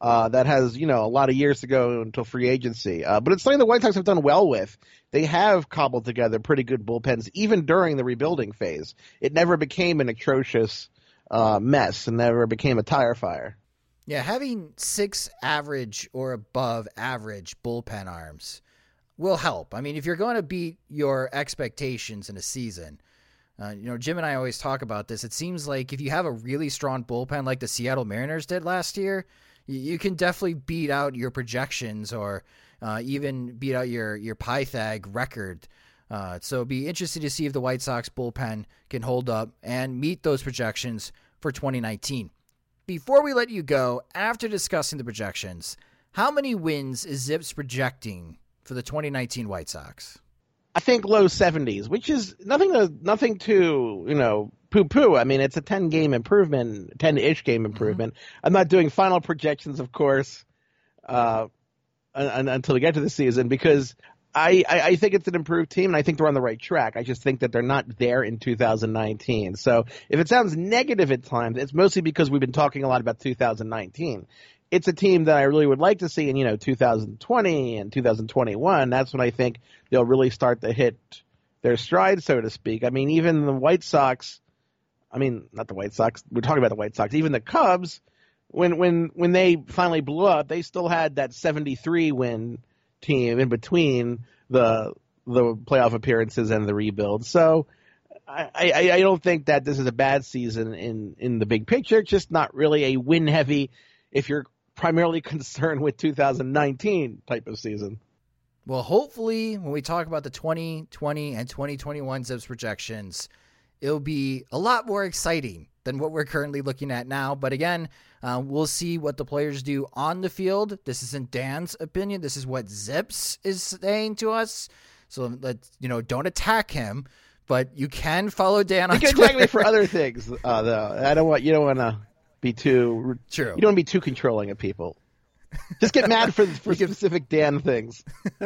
uh, that has you know a lot of years to go until free agency. Uh, but it's something the White Sox have done well with. They have cobbled together pretty good bullpens even during the rebuilding phase. It never became an atrocious uh, mess and never became a tire fire. Yeah, having six average or above average bullpen arms will help. I mean, if you're going to beat your expectations in a season, uh, you know, Jim and I always talk about this. It seems like if you have a really strong bullpen like the Seattle Mariners did last year, you, you can definitely beat out your projections or uh, even beat out your your Pythag record. Uh, so be interested to see if the White Sox bullpen can hold up and meet those projections for 2019. Before we let you go, after discussing the projections, how many wins is ZiPS projecting for the 2019 White Sox? I think low 70s, which is nothing to nothing to you know poo poo. I mean, it's a 10 game improvement, 10 ish game mm-hmm. improvement. Mm-hmm. I'm not doing final projections, of course, uh, until we get to the season because I, I, I, think it's an improved team, and I think they're on the right track. I just think that they're not there in 2019. So if it sounds negative at times, it's mostly because we've been talking a lot about 2019. It's a team that I really would like to see in you know 2020 and 2021. That's when I think they'll really start to hit their stride, so to speak. I mean, even the White Sox. I mean, not the White Sox. We're talking about the White Sox. Even the Cubs, when when when they finally blew up, they still had that 73 win team in between the the playoff appearances and the rebuild. So I, I, I don't think that this is a bad season in in the big picture. It's just not really a win heavy if you're primarily concerned with 2019 type of season. Well, hopefully, when we talk about the 2020 and 2021 ZiPS projections, it'll be a lot more exciting than what we're currently looking at now. But again, uh, we'll see what the players do on the field. This isn't Dan's opinion. This is what ZiPS is saying to us. So let's you know, don't attack him, but you can follow Dan on you can Twitter. attack me for other things, uh, though. I don't want you don't want to be too true. You don't want to be too controlling of people. Just get mad for for specific Dan things.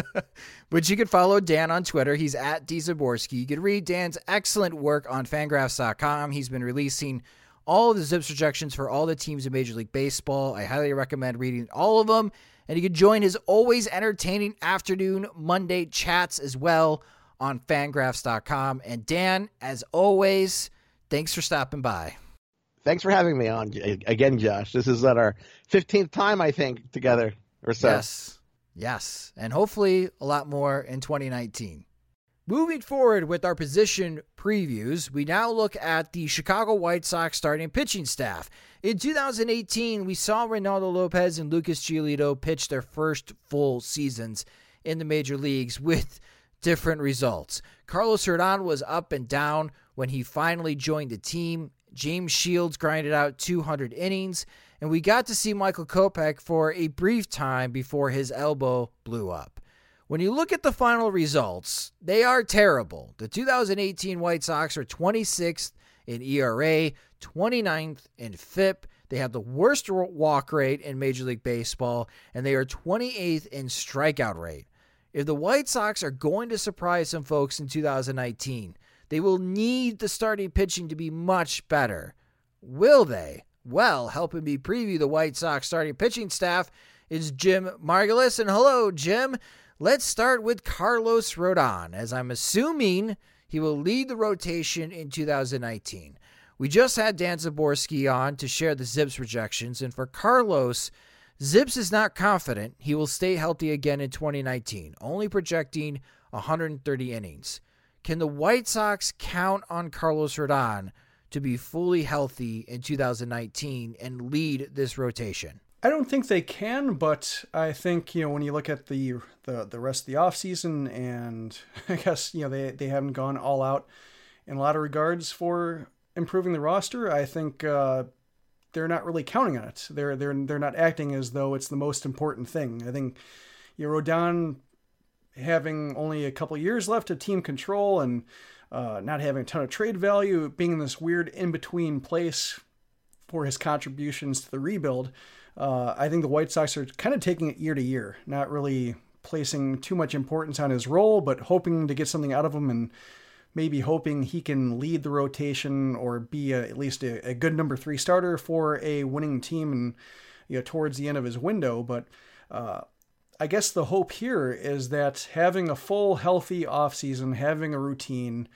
But you can follow Dan on Twitter. He's at D Szymborski. You can read Dan's excellent work on fangraphs.com. He's been releasing all of the ZiPS projections for all the teams in Major League Baseball. I highly recommend reading all of them. And you can join his always entertaining afternoon Monday chats as well on fangraphs.com. And Dan, as always, thanks for stopping by. Thanks for having me on again, Josh. This is our 15th time, I think, together or so. Yes. Yes. And hopefully a lot more in 2019. Moving forward with our position previews, we now look at the Chicago White Sox starting pitching staff. In 2018, we saw Reynaldo Lopez and Lucas Giolito pitch their first full seasons in the major leagues with different results. Carlos Rodon was up and down when he finally joined the team. James Shields grinded out 200 innings, and we got to see Michael Kopech for a brief time before his elbow blew up. When you look at the final results, they are terrible. The 2018 White Sox are 26th in ERA, 29th in FIP. They have the worst walk rate in Major League Baseball, and they are 28th in strikeout rate. If the White Sox are going to surprise some folks in 2019, they will need the starting pitching to be much better. Will they? Well, helping me preview the White Sox starting pitching staff is Jim Margalus. And hello, Jim. Let's start with Carlos Rodon, as I'm assuming he will lead the rotation in 2019. We just had Dan Szymborski on to share the ZiPS projections, and for Carlos, ZiPS is not confident he will stay healthy again in 2019, only projecting 130 innings. Can the White Sox count on Carlos Rodon to be fully healthy in 2019 and lead this rotation? I don't think they can, but I think you know when you look at the the, the rest of the offseason and I guess you know they they haven't gone all out in a lot of regards for improving the roster. I think uh, they're not really counting on it. They're they're they're not acting as though it's the most important thing. I think you know, Rodon having only a couple years left of team control and uh, not having a ton of trade value, being in this weird in between place for his contributions to the rebuild uh, I think the White Sox are kind of taking it year to year, not really placing too much importance on his role, but hoping to get something out of him and maybe hoping he can lead the rotation or be a, at least a, a, good number three starter for a winning team and you know towards the end of his window. But uh, I guess the hope here is that having a full healthy offseason, having a routine,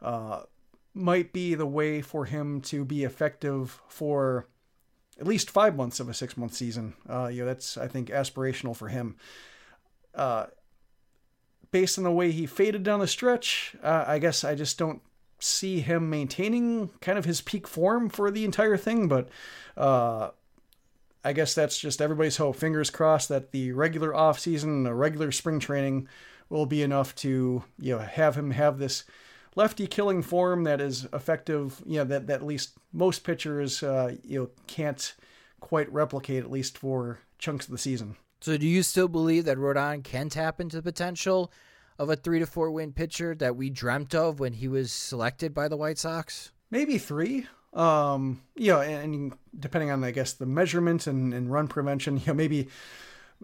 uh, might be the way for him to be effective for at least five months of a six month season. Uh, you know, that's I think aspirational for him. Uh, based on the way he faded down the stretch, uh, I guess I just don't see him maintaining kind of his peak form for the entire thing. But uh, I guess that's just everybody's hope. Fingers crossed that the regular off season, the regular spring training, will be enough to you know have him have this lefty killing form that is effective. You know that, that at least most pitchers uh, you know can't quite replicate at least for chunks of the season. So, do you still believe that Rodon can tap into the potential of a three to four win pitcher that we dreamt of when he was selected by the White Sox? Maybe three. Um, you know, and, and depending on I guess the measurement and, and run prevention, you know, maybe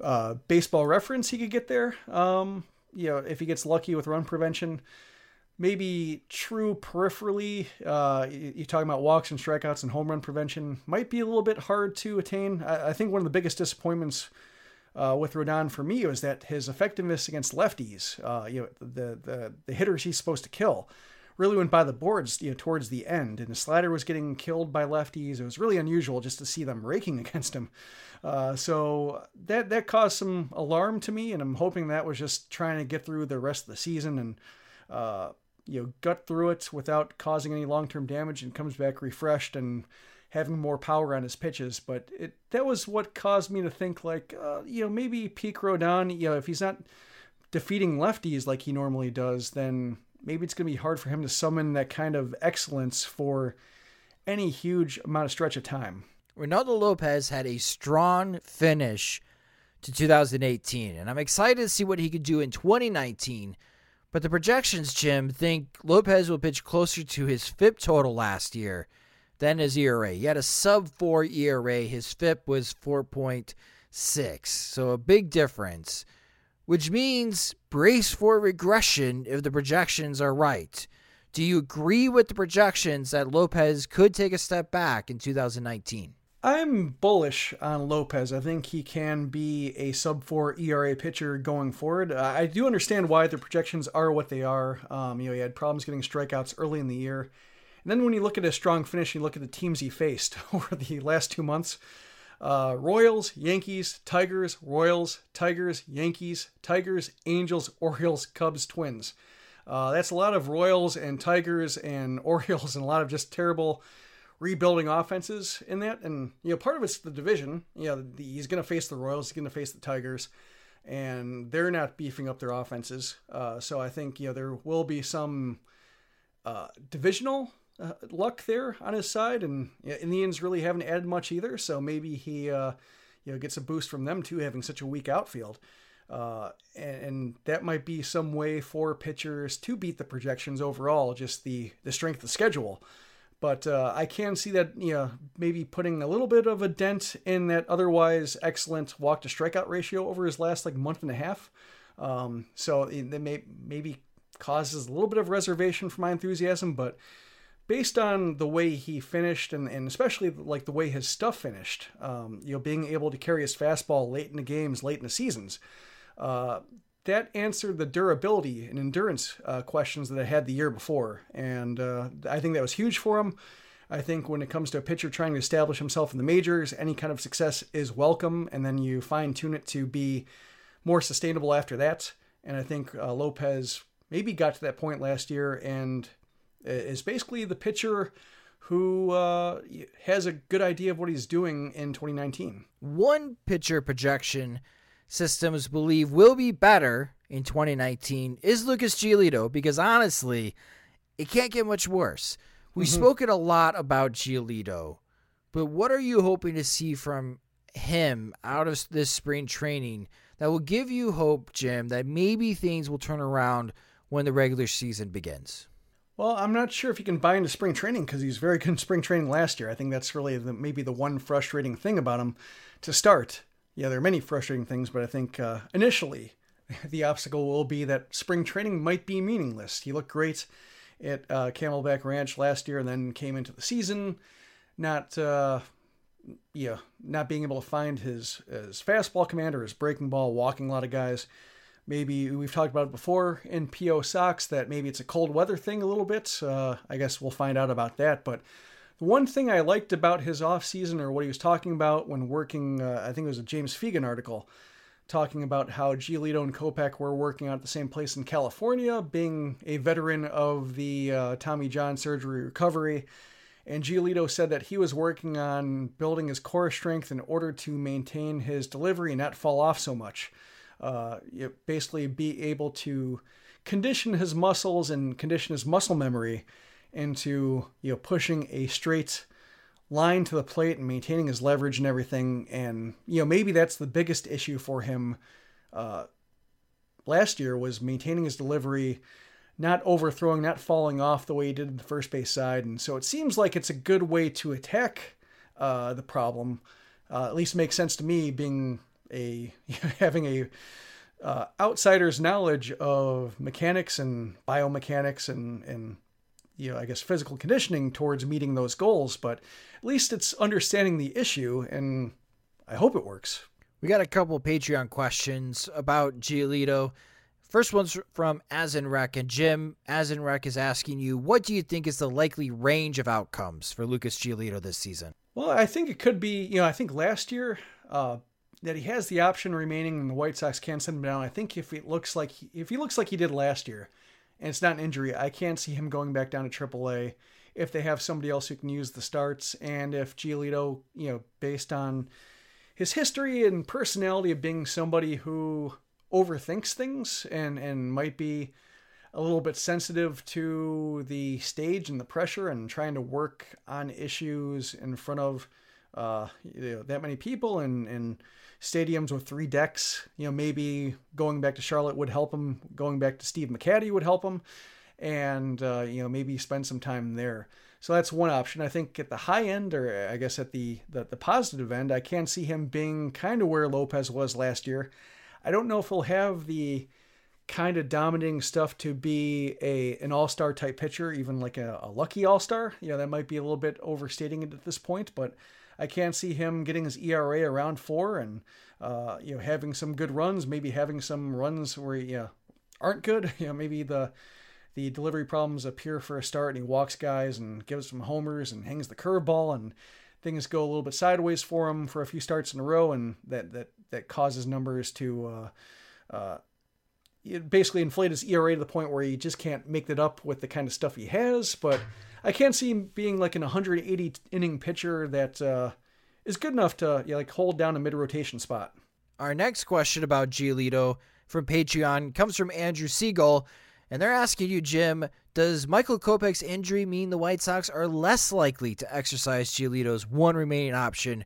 uh, baseball reference he could get there. Um, you know, if he gets lucky with run prevention maybe true peripherally. Uh, you're talking about walks and strikeouts and home run prevention might be a little bit hard to attain. I, I think one of the biggest disappointments uh, with Rodon for me was that his effectiveness against lefties, uh, you know, the, the the hitters he's supposed to kill, really went by the boards, you know, towards the end, and the slider was getting killed by lefties. It was really unusual just to see them raking against him. Uh, so that that caused some alarm to me, and I'm hoping that was just trying to get through the rest of the season and uh, you know gut through it without causing any long term damage and comes back refreshed and having more power on his pitches. But it that was what caused me to think like uh, you know maybe peak Rodon you know if he's not defeating lefties like he normally does, then maybe it's going to be hard for him to summon that kind of excellence for any huge amount of stretch of time. Reynaldo Lopez had a strong finish to 2018, and I'm excited to see what he could do in 2019 but the projections, Jim, think Lopez will pitch closer to his FIP total last year than his ERA. He had a sub 4 ERA. His FIP was 4.6. So a big difference, which means brace for regression if the projections are right. Do you agree with the projections that Lopez could take a step back in 2019? I'm bullish on Lopez. I think he can be a sub four ERA pitcher going forward. Uh, I do understand why the projections are what they are. Um, you know, he had problems getting strikeouts early in the year, And then when you look at his strong finish, you look at the teams he faced over the last two months. Uh, Royals, Yankees, Tigers, Royals, Tigers, Yankees, Tigers, Angels, Orioles, Cubs, Twins. Uh, that's a lot of Royals and Tigers and Orioles and a lot of just terrible rebuilding offenses in that. And you know, part of it's the division. You know, the, he's going to face the Royals, he's going to face the Tigers, and they're not beefing up their offenses. Uh, so I think you know there will be some uh, divisional uh, luck there on his side, and you know, Indians really haven't added much either. So maybe he uh, you know gets a boost from them too, having such a weak outfield. Uh, and, and, that might be some way for pitchers to beat the projections overall, just the the strength of schedule. But uh, I can see that, you know, maybe putting a little bit of a dent in that otherwise excellent walk to strikeout ratio over his last like month and a half. Um, so that may maybe causes a little bit of reservation for my enthusiasm, but based on the way he finished and, and especially like the way his stuff finished, um, you know, being able to carry his fastball late in the games, late in the seasons, uh, that answered the durability and endurance uh, questions that I had the year before. And uh, I think that was huge for him. I think when it comes to a pitcher trying to establish himself in the majors, any kind of success is welcome. And then you fine tune it to be more sustainable after that. And I think uh, Lopez maybe got to that point last year and is basically the pitcher who uh, has a good idea of what he's doing in 2019. One pitcher projection systems believe will be better in 2019 is Lucas Giolito because honestly, it can't get much worse. We've mm-hmm. spoken a lot about Giolito, but what are you hoping to see from him out of this spring training that will give you hope, Jim, that maybe things will turn around when the regular season begins? Well, I'm not sure if he can buy into spring training because he was very good in spring training last year. I think that's really the, maybe the one frustrating thing about him to start yeah, there are many frustrating things, but I think uh, initially the obstacle will be that spring training might be meaningless. He looked great at uh, Camelback Ranch last year, and then came into the season not, uh, yeah, not being able to find his his fastball command or his breaking ball, walking a lot of guys. Maybe we've talked about it before in PO Sox that maybe it's a cold weather thing a little bit. Uh, I guess we'll find out about that, but the one thing I liked about his offseason or what he was talking about when working, uh, I think it was a James Fegan article, talking about how Giolito and Kopech were working out at the same place in California, being a veteran of the uh, Tommy John surgery recovery. And Giolito said that he was working on building his core strength in order to maintain his delivery and not fall off so much. Uh, basically, be able to condition his muscles and condition his muscle memory into you know pushing a straight line to the plate and maintaining his leverage and everything. And you know maybe that's the biggest issue for him uh, last year was maintaining his delivery, not overthrowing, not falling off the way he did in the first base side. And so it seems like it's a good way to attack uh, the problem. Uh, at least makes sense to me, being a having a uh, outsider's knowledge of mechanics and biomechanics and and you know, I guess physical conditioning towards meeting those goals, but at least it's understanding the issue, and I hope it works. We got a couple Patreon questions about Giolito. First one's from Azenrek, and Jim Azenrek is asking you, what do you think is the likely range of outcomes for Lucas Giolito this season? Well, I think it could be, you know, I think last year uh, that he has the option remaining, and the White Sox can send him down. I think if it looks like he, if he looks like he did last year, and it's not an injury, I can't see him going back down to AAA if they have somebody else who can use the starts, and if Giolito, you know, based on his history and personality of being somebody who overthinks things and and might be a little bit sensitive to the stage and the pressure and trying to work on issues in front of uh, you know, that many people and and stadiums with three decks. You know, maybe going back to Charlotte would help him. Going back to Steve McCatty would help him, and uh, you know maybe spend some time there. So that's one option. I think at the high end, or I guess at the the, the positive end, I can see him being kind of where Lopez was last year. I don't know if he'll have the kind of dominating stuff to be a an all star type pitcher, even like a, a lucky all star. You know, that might be a little bit overstating it at this point, but I can't see him getting his ERA around four and uh, you know having some good runs, maybe having some runs where you know, aren't good. You know, maybe the the delivery problems appear for a start, and he walks guys and gives some homers and hangs the curveball, and things go a little bit sideways for him for a few starts in a row, and that that that causes numbers to uh, uh, basically inflate his ERA to the point where he just can't make that up with the kind of stuff he has. But I can't see him being like an 180 inning pitcher that uh, is good enough to you know, like hold down a mid rotation spot. Our next question about Giolito from Patreon comes from Andrew Siegel, and they're asking you, Jim, does Michael Kopech's injury mean the White Sox are less likely to exercise Giolito's one remaining option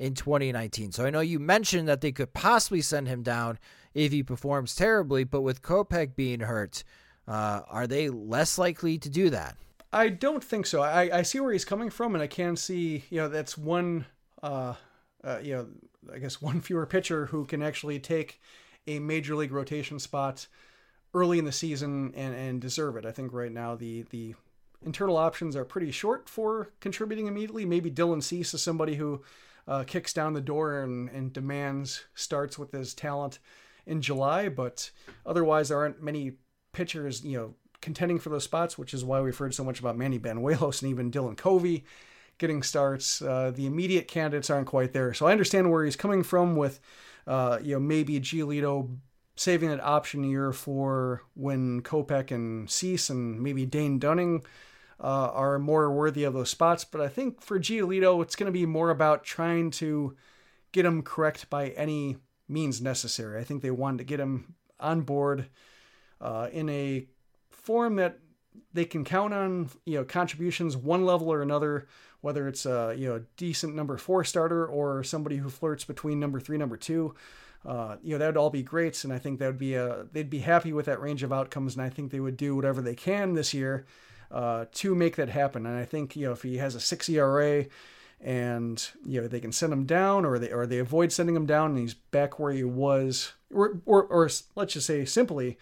in 2019? So I know you mentioned that they could possibly send him down if he performs terribly, but with Kopech being hurt, uh, are they less likely to do that? I don't think so. I, I see where he's coming from, and I can see, you know, that's one, uh, uh, you know, I guess one fewer pitcher who can actually take a major league rotation spot early in the season and, and deserve it. I think right now the the internal options are pretty short for contributing immediately. Maybe Dylan Cease is somebody who uh, kicks down the door and, and demands starts with his talent in July, but otherwise there aren't many pitchers, you know, contending for those spots, which is why we've heard so much about Manny Banuelos and even Dylan Covey getting starts. Uh, the immediate candidates aren't quite there, so I understand where he's coming from with, uh, you know, maybe Giolito saving that option year for when Kopech and Cease and maybe Dane Dunning uh, are more worthy of those spots. But I think for Giolito, it's going to be more about trying to get him correct by any means necessary. I think they wanted to get him on board uh, in a form that they can count on, you know, contributions one level or another, whether it's a you know decent number four starter or somebody who flirts between number three, number two uh, you know that would all be great, and I think that would be a they'd be happy with that range of outcomes, and I think they would do whatever they can this year uh, to make that happen. And I think you know if he has a six ERA and you know they can send him down or they or they avoid sending him down and he's back where he was or or, or let's just say simply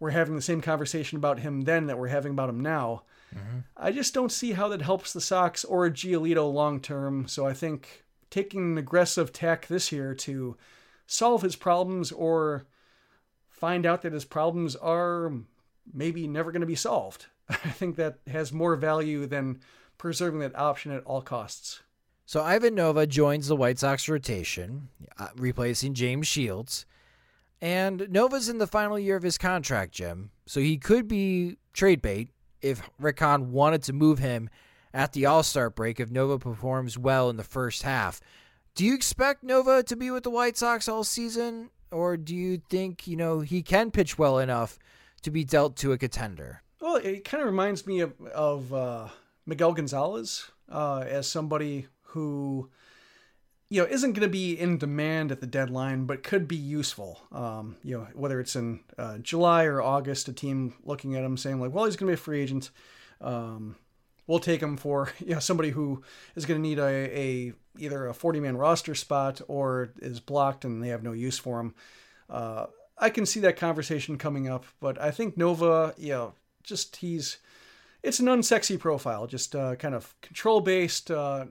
we're having the same conversation about him then that we're having about him now. Mm-hmm. I just don't see how that helps the Sox or Giolito long term. So I think taking an aggressive tack this year to solve his problems or find out that his problems are maybe never going to be solved. I think that has more value than preserving that option at all costs. So Ivan Nova joins the White Sox rotation, uh, replacing James Shields. And Nova's in the final year of his contract, Jim. So he could be trade bait if Rick Hahn wanted to move him at the All Star break if Nova performs well in the first half. Do you expect Nova to be with the White Sox all season, or do you think you know he can pitch well enough to be dealt to a contender? Well, it kind of reminds me of, of uh, Miguel Gonzalez uh, as somebody who you know isn't going to be in demand at the deadline, but could be useful. Um, you know, whether it's in uh, July or August, a team looking at him saying like, "Well, he's going to be a free agent." Um, we'll take him for you know somebody who is going to need a, a either a 40 man roster spot or is blocked and they have no use for him. Uh, I can see that conversation coming up, but I think Nova, you know, just he's it's an unsexy profile, just uh, kind of control based, uh,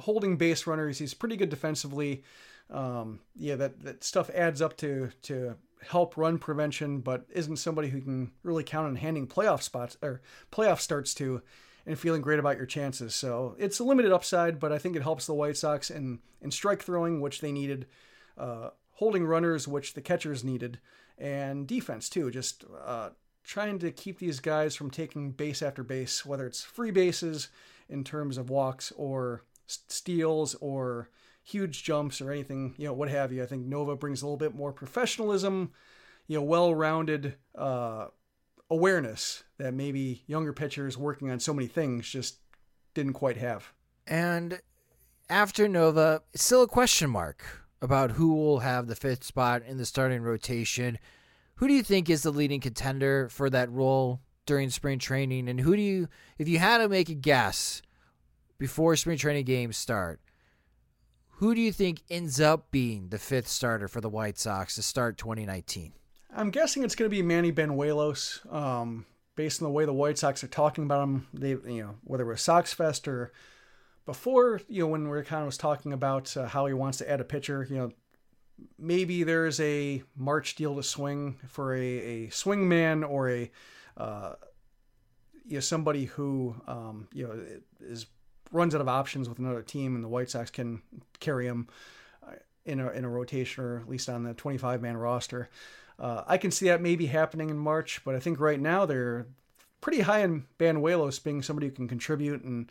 holding base runners. He's pretty good defensively. Um, yeah, that that stuff adds up to to help run prevention, but isn't somebody who can really count on handing playoff spots or playoff starts to and feeling great about your chances. So it's a limited upside, but I think it helps the White Sox in, in strike throwing, which they needed, uh, holding runners, which the catchers needed, and defense too. Just uh, trying to keep these guys from taking base after base, whether it's free bases in terms of walks or steals or huge jumps or anything, you know, what have you. I think Nova brings a little bit more professionalism, you know, well-rounded uh, awareness that maybe younger pitchers working on so many things just didn't quite have. And after Nova, it's still a question mark about who will have the fifth spot in the starting rotation. Who do you think is the leading contender for that role during spring training? And who do you, if you had to make a guess before spring training games start, who do you think ends up being the fifth starter for the White Sox to start 2019? I'm guessing it's going to be Manny Banuelos. Um, based on the way the White Sox are talking about him, they you know whether it was Sox Fest or before, you know when Rick Hahn was talking about uh, how he wants to add a pitcher, you know maybe there's a March deal to swing for a, a swing man or a uh, you know somebody who um, you know is runs out of options with another team, and the White Sox can carry him uh, in a in a rotation or at least on the 25 man roster. Uh, I can see that maybe happening in March, but I think right now they're pretty high in Banuelos being somebody who can contribute and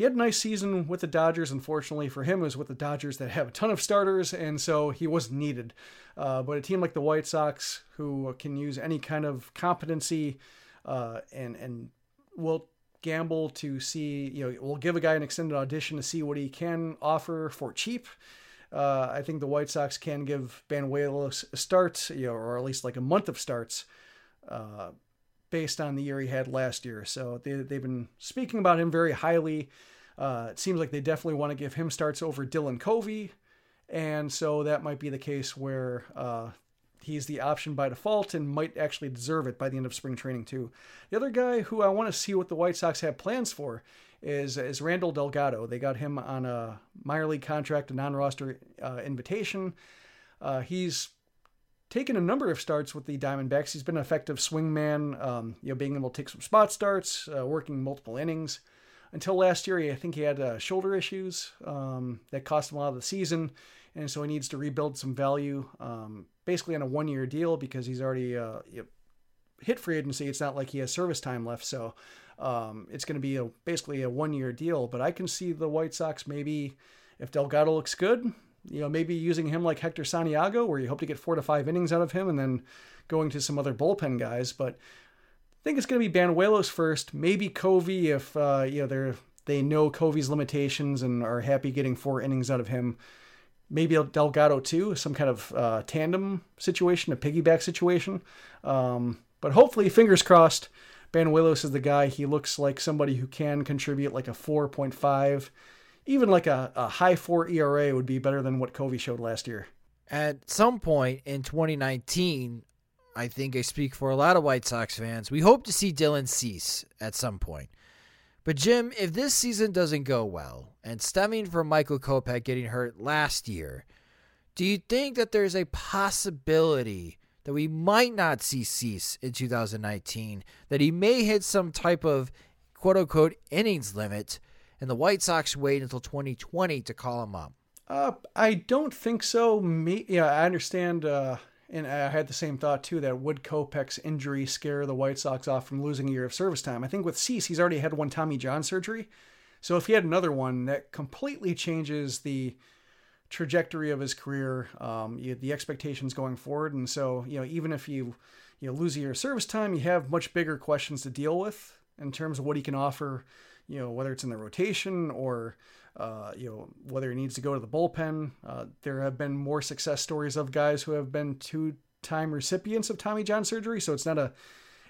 he had a nice season with the Dodgers. Unfortunately for him, it was with the Dodgers that have a ton of starters, and so he wasn't needed. Uh, but a team like the White Sox, who can use any kind of competency uh, and and will gamble to see, you know, we'll give a guy an extended audition to see what he can offer for cheap. Uh, I think the White Sox can give Banuelos a start, you know, or at least like a month of starts uh, based on the year he had last year. So they, they've been speaking about him very highly. Uh, it seems like they definitely want to give him starts over Dylan Covey, and so that might be the case where uh, he's the option by default and might actually deserve it by the end of spring training too. The other guy who I want to see what the White Sox have plans for is is Randall Delgado. They got him on a minor league contract, a non-roster uh, invitation. Uh, he's taken a number of starts with the Diamondbacks. He's been an effective swingman, um, you know, being able to take some spot starts, uh, working multiple innings until last year, I think he had uh, shoulder issues um, that cost him a lot of the season, and so he needs to rebuild some value, um, basically on a one-year deal because he's already uh, hit free agency. It's not like he has service time left, so um, it's going to be a, basically a one-year deal. But I can see the White Sox maybe, if Delgado looks good, you know, maybe using him like Hector Santiago, where you hope to get four to five innings out of him, and then going to some other bullpen guys. But I think it's going to be Banuelos first, maybe Covey if uh, you know they they know Covey's limitations and are happy getting four innings out of him. Maybe Delgado too, some kind of uh, tandem situation, a piggyback situation. Um, but hopefully, fingers crossed, Banuelos is the guy. He looks like somebody who can contribute like a 4.5, even like a, a high four ERA would be better than what Covey showed last year. At some point in 2019, I think I speak for a lot of White Sox fans. We hope to see Dylan Cease at some point. But Jim, if this season doesn't go well, and stemming from Michael Kopech getting hurt last year, do you think that there's a possibility that we might not see Cease in 2019? That he may hit some type of quote unquote innings limit, and the White Sox wait until 2020 to call him up? Uh, I don't think so. Me, yeah, I understand. Uh, and I had the same thought too that would Kopech's injury scare the White Sox off from losing a year of service time? I think with Cease, he's already had one Tommy John surgery. So if he had another one, that completely changes the trajectory of his career, um, you, the expectations going forward. And so, you know, even if you, you know, lose a year of service time, you have much bigger questions to deal with in terms of what he can offer, you know, whether it's in the rotation or uh, you know whether he needs to go to the bullpen. Uh, there have been more success stories of guys who have been two-time recipients of Tommy John surgery, so it's not a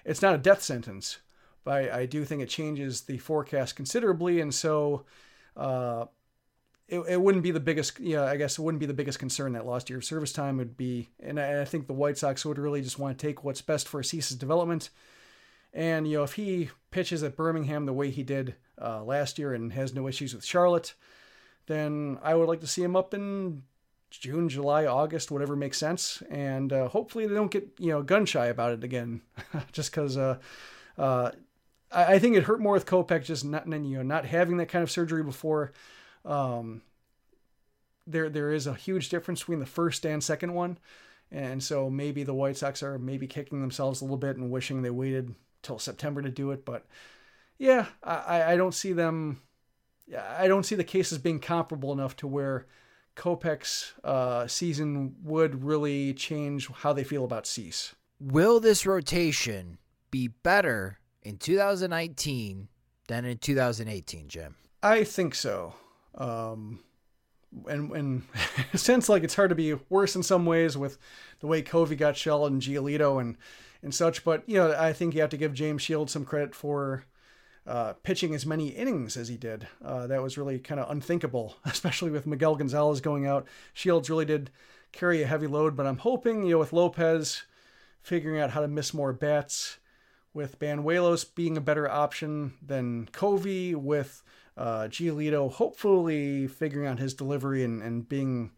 it's not a death sentence. But I, I do think it changes the forecast considerably, and so uh, it, it wouldn't be the biggest. Yeah, I guess it wouldn't be the biggest concern that lost year of service time would be, and I, I think the White Sox would really just want to take what's best for Cease's development. And you know, if he pitches at Birmingham the way he did uh, last year and has no issues with Charlotte, then I would like to see him up in June, July, August, whatever makes sense, and uh, hopefully they don't get you know gun shy about it again, just because uh, uh, I, I, think it hurt more with Kopech just not you know not having that kind of surgery before. Um, there there is a huge difference between the first and second one, and so maybe the White Sox are maybe kicking themselves a little bit and wishing they waited till September to do it, but yeah, I, I don't see them. I don't see the cases being comparable enough to where Kopech's uh, season would really change how they feel about Cease. Will this rotation be better in 2019 than in 2018, Jim? I think so. Um, and and since like it's hard to be worse in some ways with the way Covey got shelled and Giolito and and such, but you know I think you have to give James Shields some credit for uh, pitching as many innings as he did. Uh, that was really kind of unthinkable, especially with Miguel Gonzalez going out. Shields really did carry a heavy load, but I'm hoping, you know, with Lopez figuring out how to miss more bats, with Banuelos being a better option than Covey, with uh, Giolito hopefully figuring out his delivery and, and being,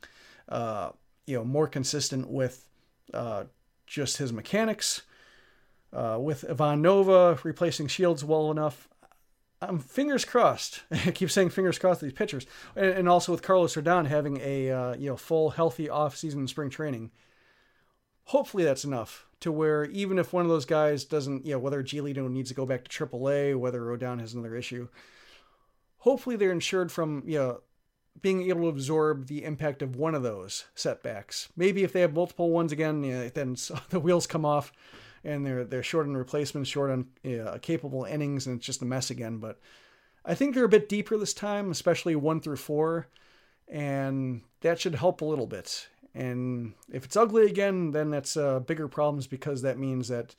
uh, you know, more consistent with uh, just his mechanics. uh, with Ivan Nova replacing Shields well enough, I'm fingers crossed. I keep saying fingers crossed these pitchers, and, and also with Carlos Rodon having a uh, you know full healthy off season spring training. Hopefully that's enough to where even if one of those guys doesn't, you know, whether Giolito needs to go back to AAA, whether Rodon has another issue, hopefully they're insured from you know being able to absorb the impact of one of those setbacks. Maybe if they have multiple ones again, you know, then the wheels come off and they're they're short on replacements, short on uh, capable innings, and it's just a mess again. But I think they're a bit deeper this time, especially one through four, and that should help a little bit. And if it's ugly again, then that's uh, bigger problems because that means that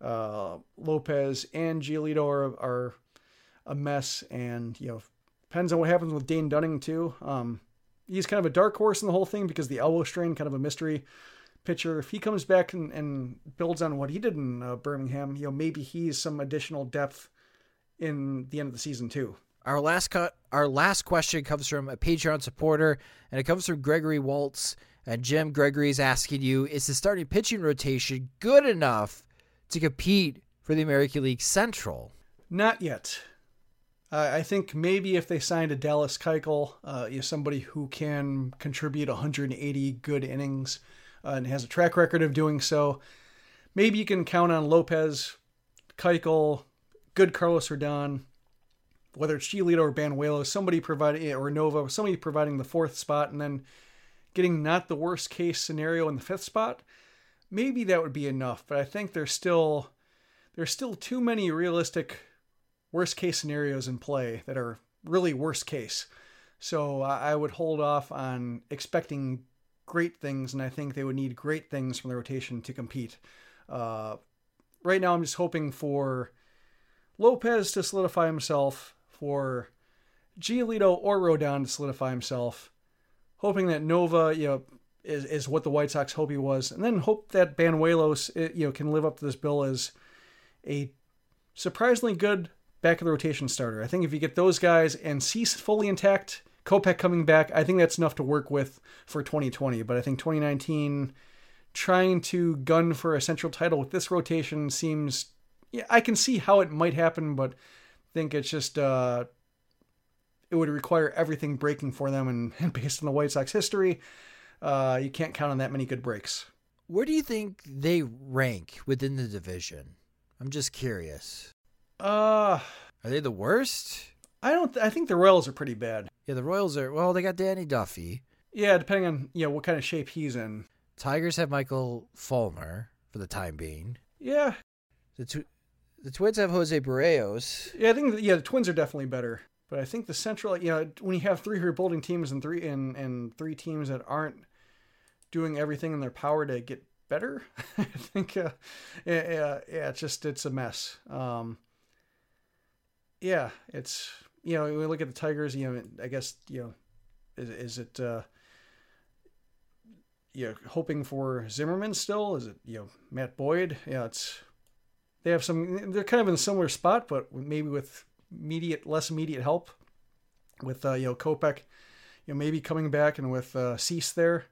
uh, Lopez and Giolito are, are a mess, and you know depends on what happens with Dane Dunning too. Um, he's kind of a dark horse in the whole thing because the elbow strain, kind of a mystery pitcher. If he comes back and, and builds on what he did in uh, Birmingham, you know, maybe he's some additional depth in the end of the season too. Our last cut, our last question comes from a Patreon supporter, and it comes from Gregory Waltz. And Jim Gregory is asking you: Is the starting pitching rotation good enough to compete for the American League Central? Not yet. Uh, I think maybe if they signed a Dallas Keuchel, uh, you know, somebody who can contribute 180 good innings, uh, and has a track record of doing so. Maybe you can count on Lopez, Keuchel, good Carlos Rodon, whether it's Giolito or Banuelos, somebody providing or Nova, somebody providing the fourth spot, and then getting not the worst case scenario in the fifth spot. Maybe that would be enough, but I think there's still there's still too many realistic worst case scenarios in play that are really worst case. So I would hold off on expecting great things, and I think they would need great things from the rotation to compete. Uh, right now, I'm just hoping for Lopez to solidify himself, for Giolito or Rodon to solidify himself, hoping that Nova, you know, is, is what the White Sox hope he was, and then hope that Banuelos, you know, can live up to this bill as a surprisingly good back of the rotation starter. I think if you get those guys and Cease fully intact, Kopech coming back, I think that's enough to work with for 2020. But I think 2019, trying to gun for a central title with this rotation seems. Yeah, I can see how it might happen, but I think it's just uh, it would require everything breaking for them, and, and based on the White Sox history, uh, you can't count on that many good breaks. Where do you think they rank within the division? I'm just curious. Uh, are they the worst? I don't. Th- I think the Royals are pretty bad. Yeah, the Royals are. Well, they got Danny Duffy. Yeah, depending on you know what kind of shape he's in. Tigers have Michael Fulmer for the time being. Yeah. The tw- the Twins have Jose Berrios. Yeah, I think yeah the Twins are definitely better. But I think the Central, you know, when you have three rebuilding teams and three and and three teams that aren't doing everything in their power to get better, I think uh, yeah, yeah, yeah, it's just it's a mess. Um, yeah, it's you know, we look at the Tigers, you know, I guess, you know, is, is it, uh, you know, hoping for Zimmermann still? Is it, you know, Matt Boyd? Yeah, it's, they have some, they're kind of in a similar spot, but maybe with immediate, less immediate help with, uh, you know, Kopech, you know, maybe coming back and with, uh, Cease there.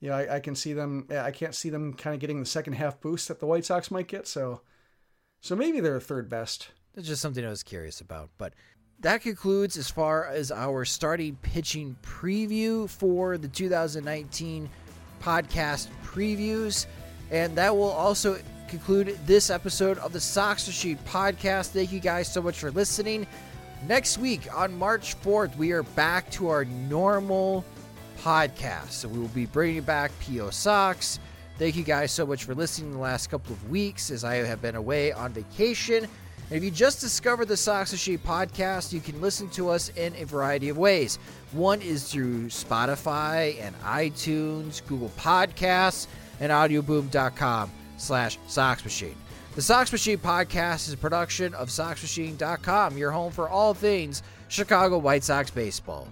Yeah, I, I can see them, I can't see them kind of getting the second half boost that the White Sox might get. So, so maybe they're third best. That's just something I was curious about. But that concludes as far as our starting pitching preview for the 2019 podcast previews. And that will also conclude this episode of the Sox Machine podcast. Thank you guys so much for listening. Next week on March 4th, we are back to our normal podcast. So we will be bringing back PO Sox. Thank you guys so much for listening the last couple of weeks as I have been away on vacation. And if you just discovered the Sox Machine podcast, you can listen to us in a variety of ways. One is through Spotify and iTunes, Google Podcasts, and audioboom.com slash Sox Machine. The Sox Machine podcast is a production of SoxMachine.com, your home for all things Chicago White Sox baseball.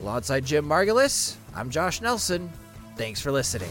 Alongside Jim Margalus, I'm Josh Nelson. Thanks for listening.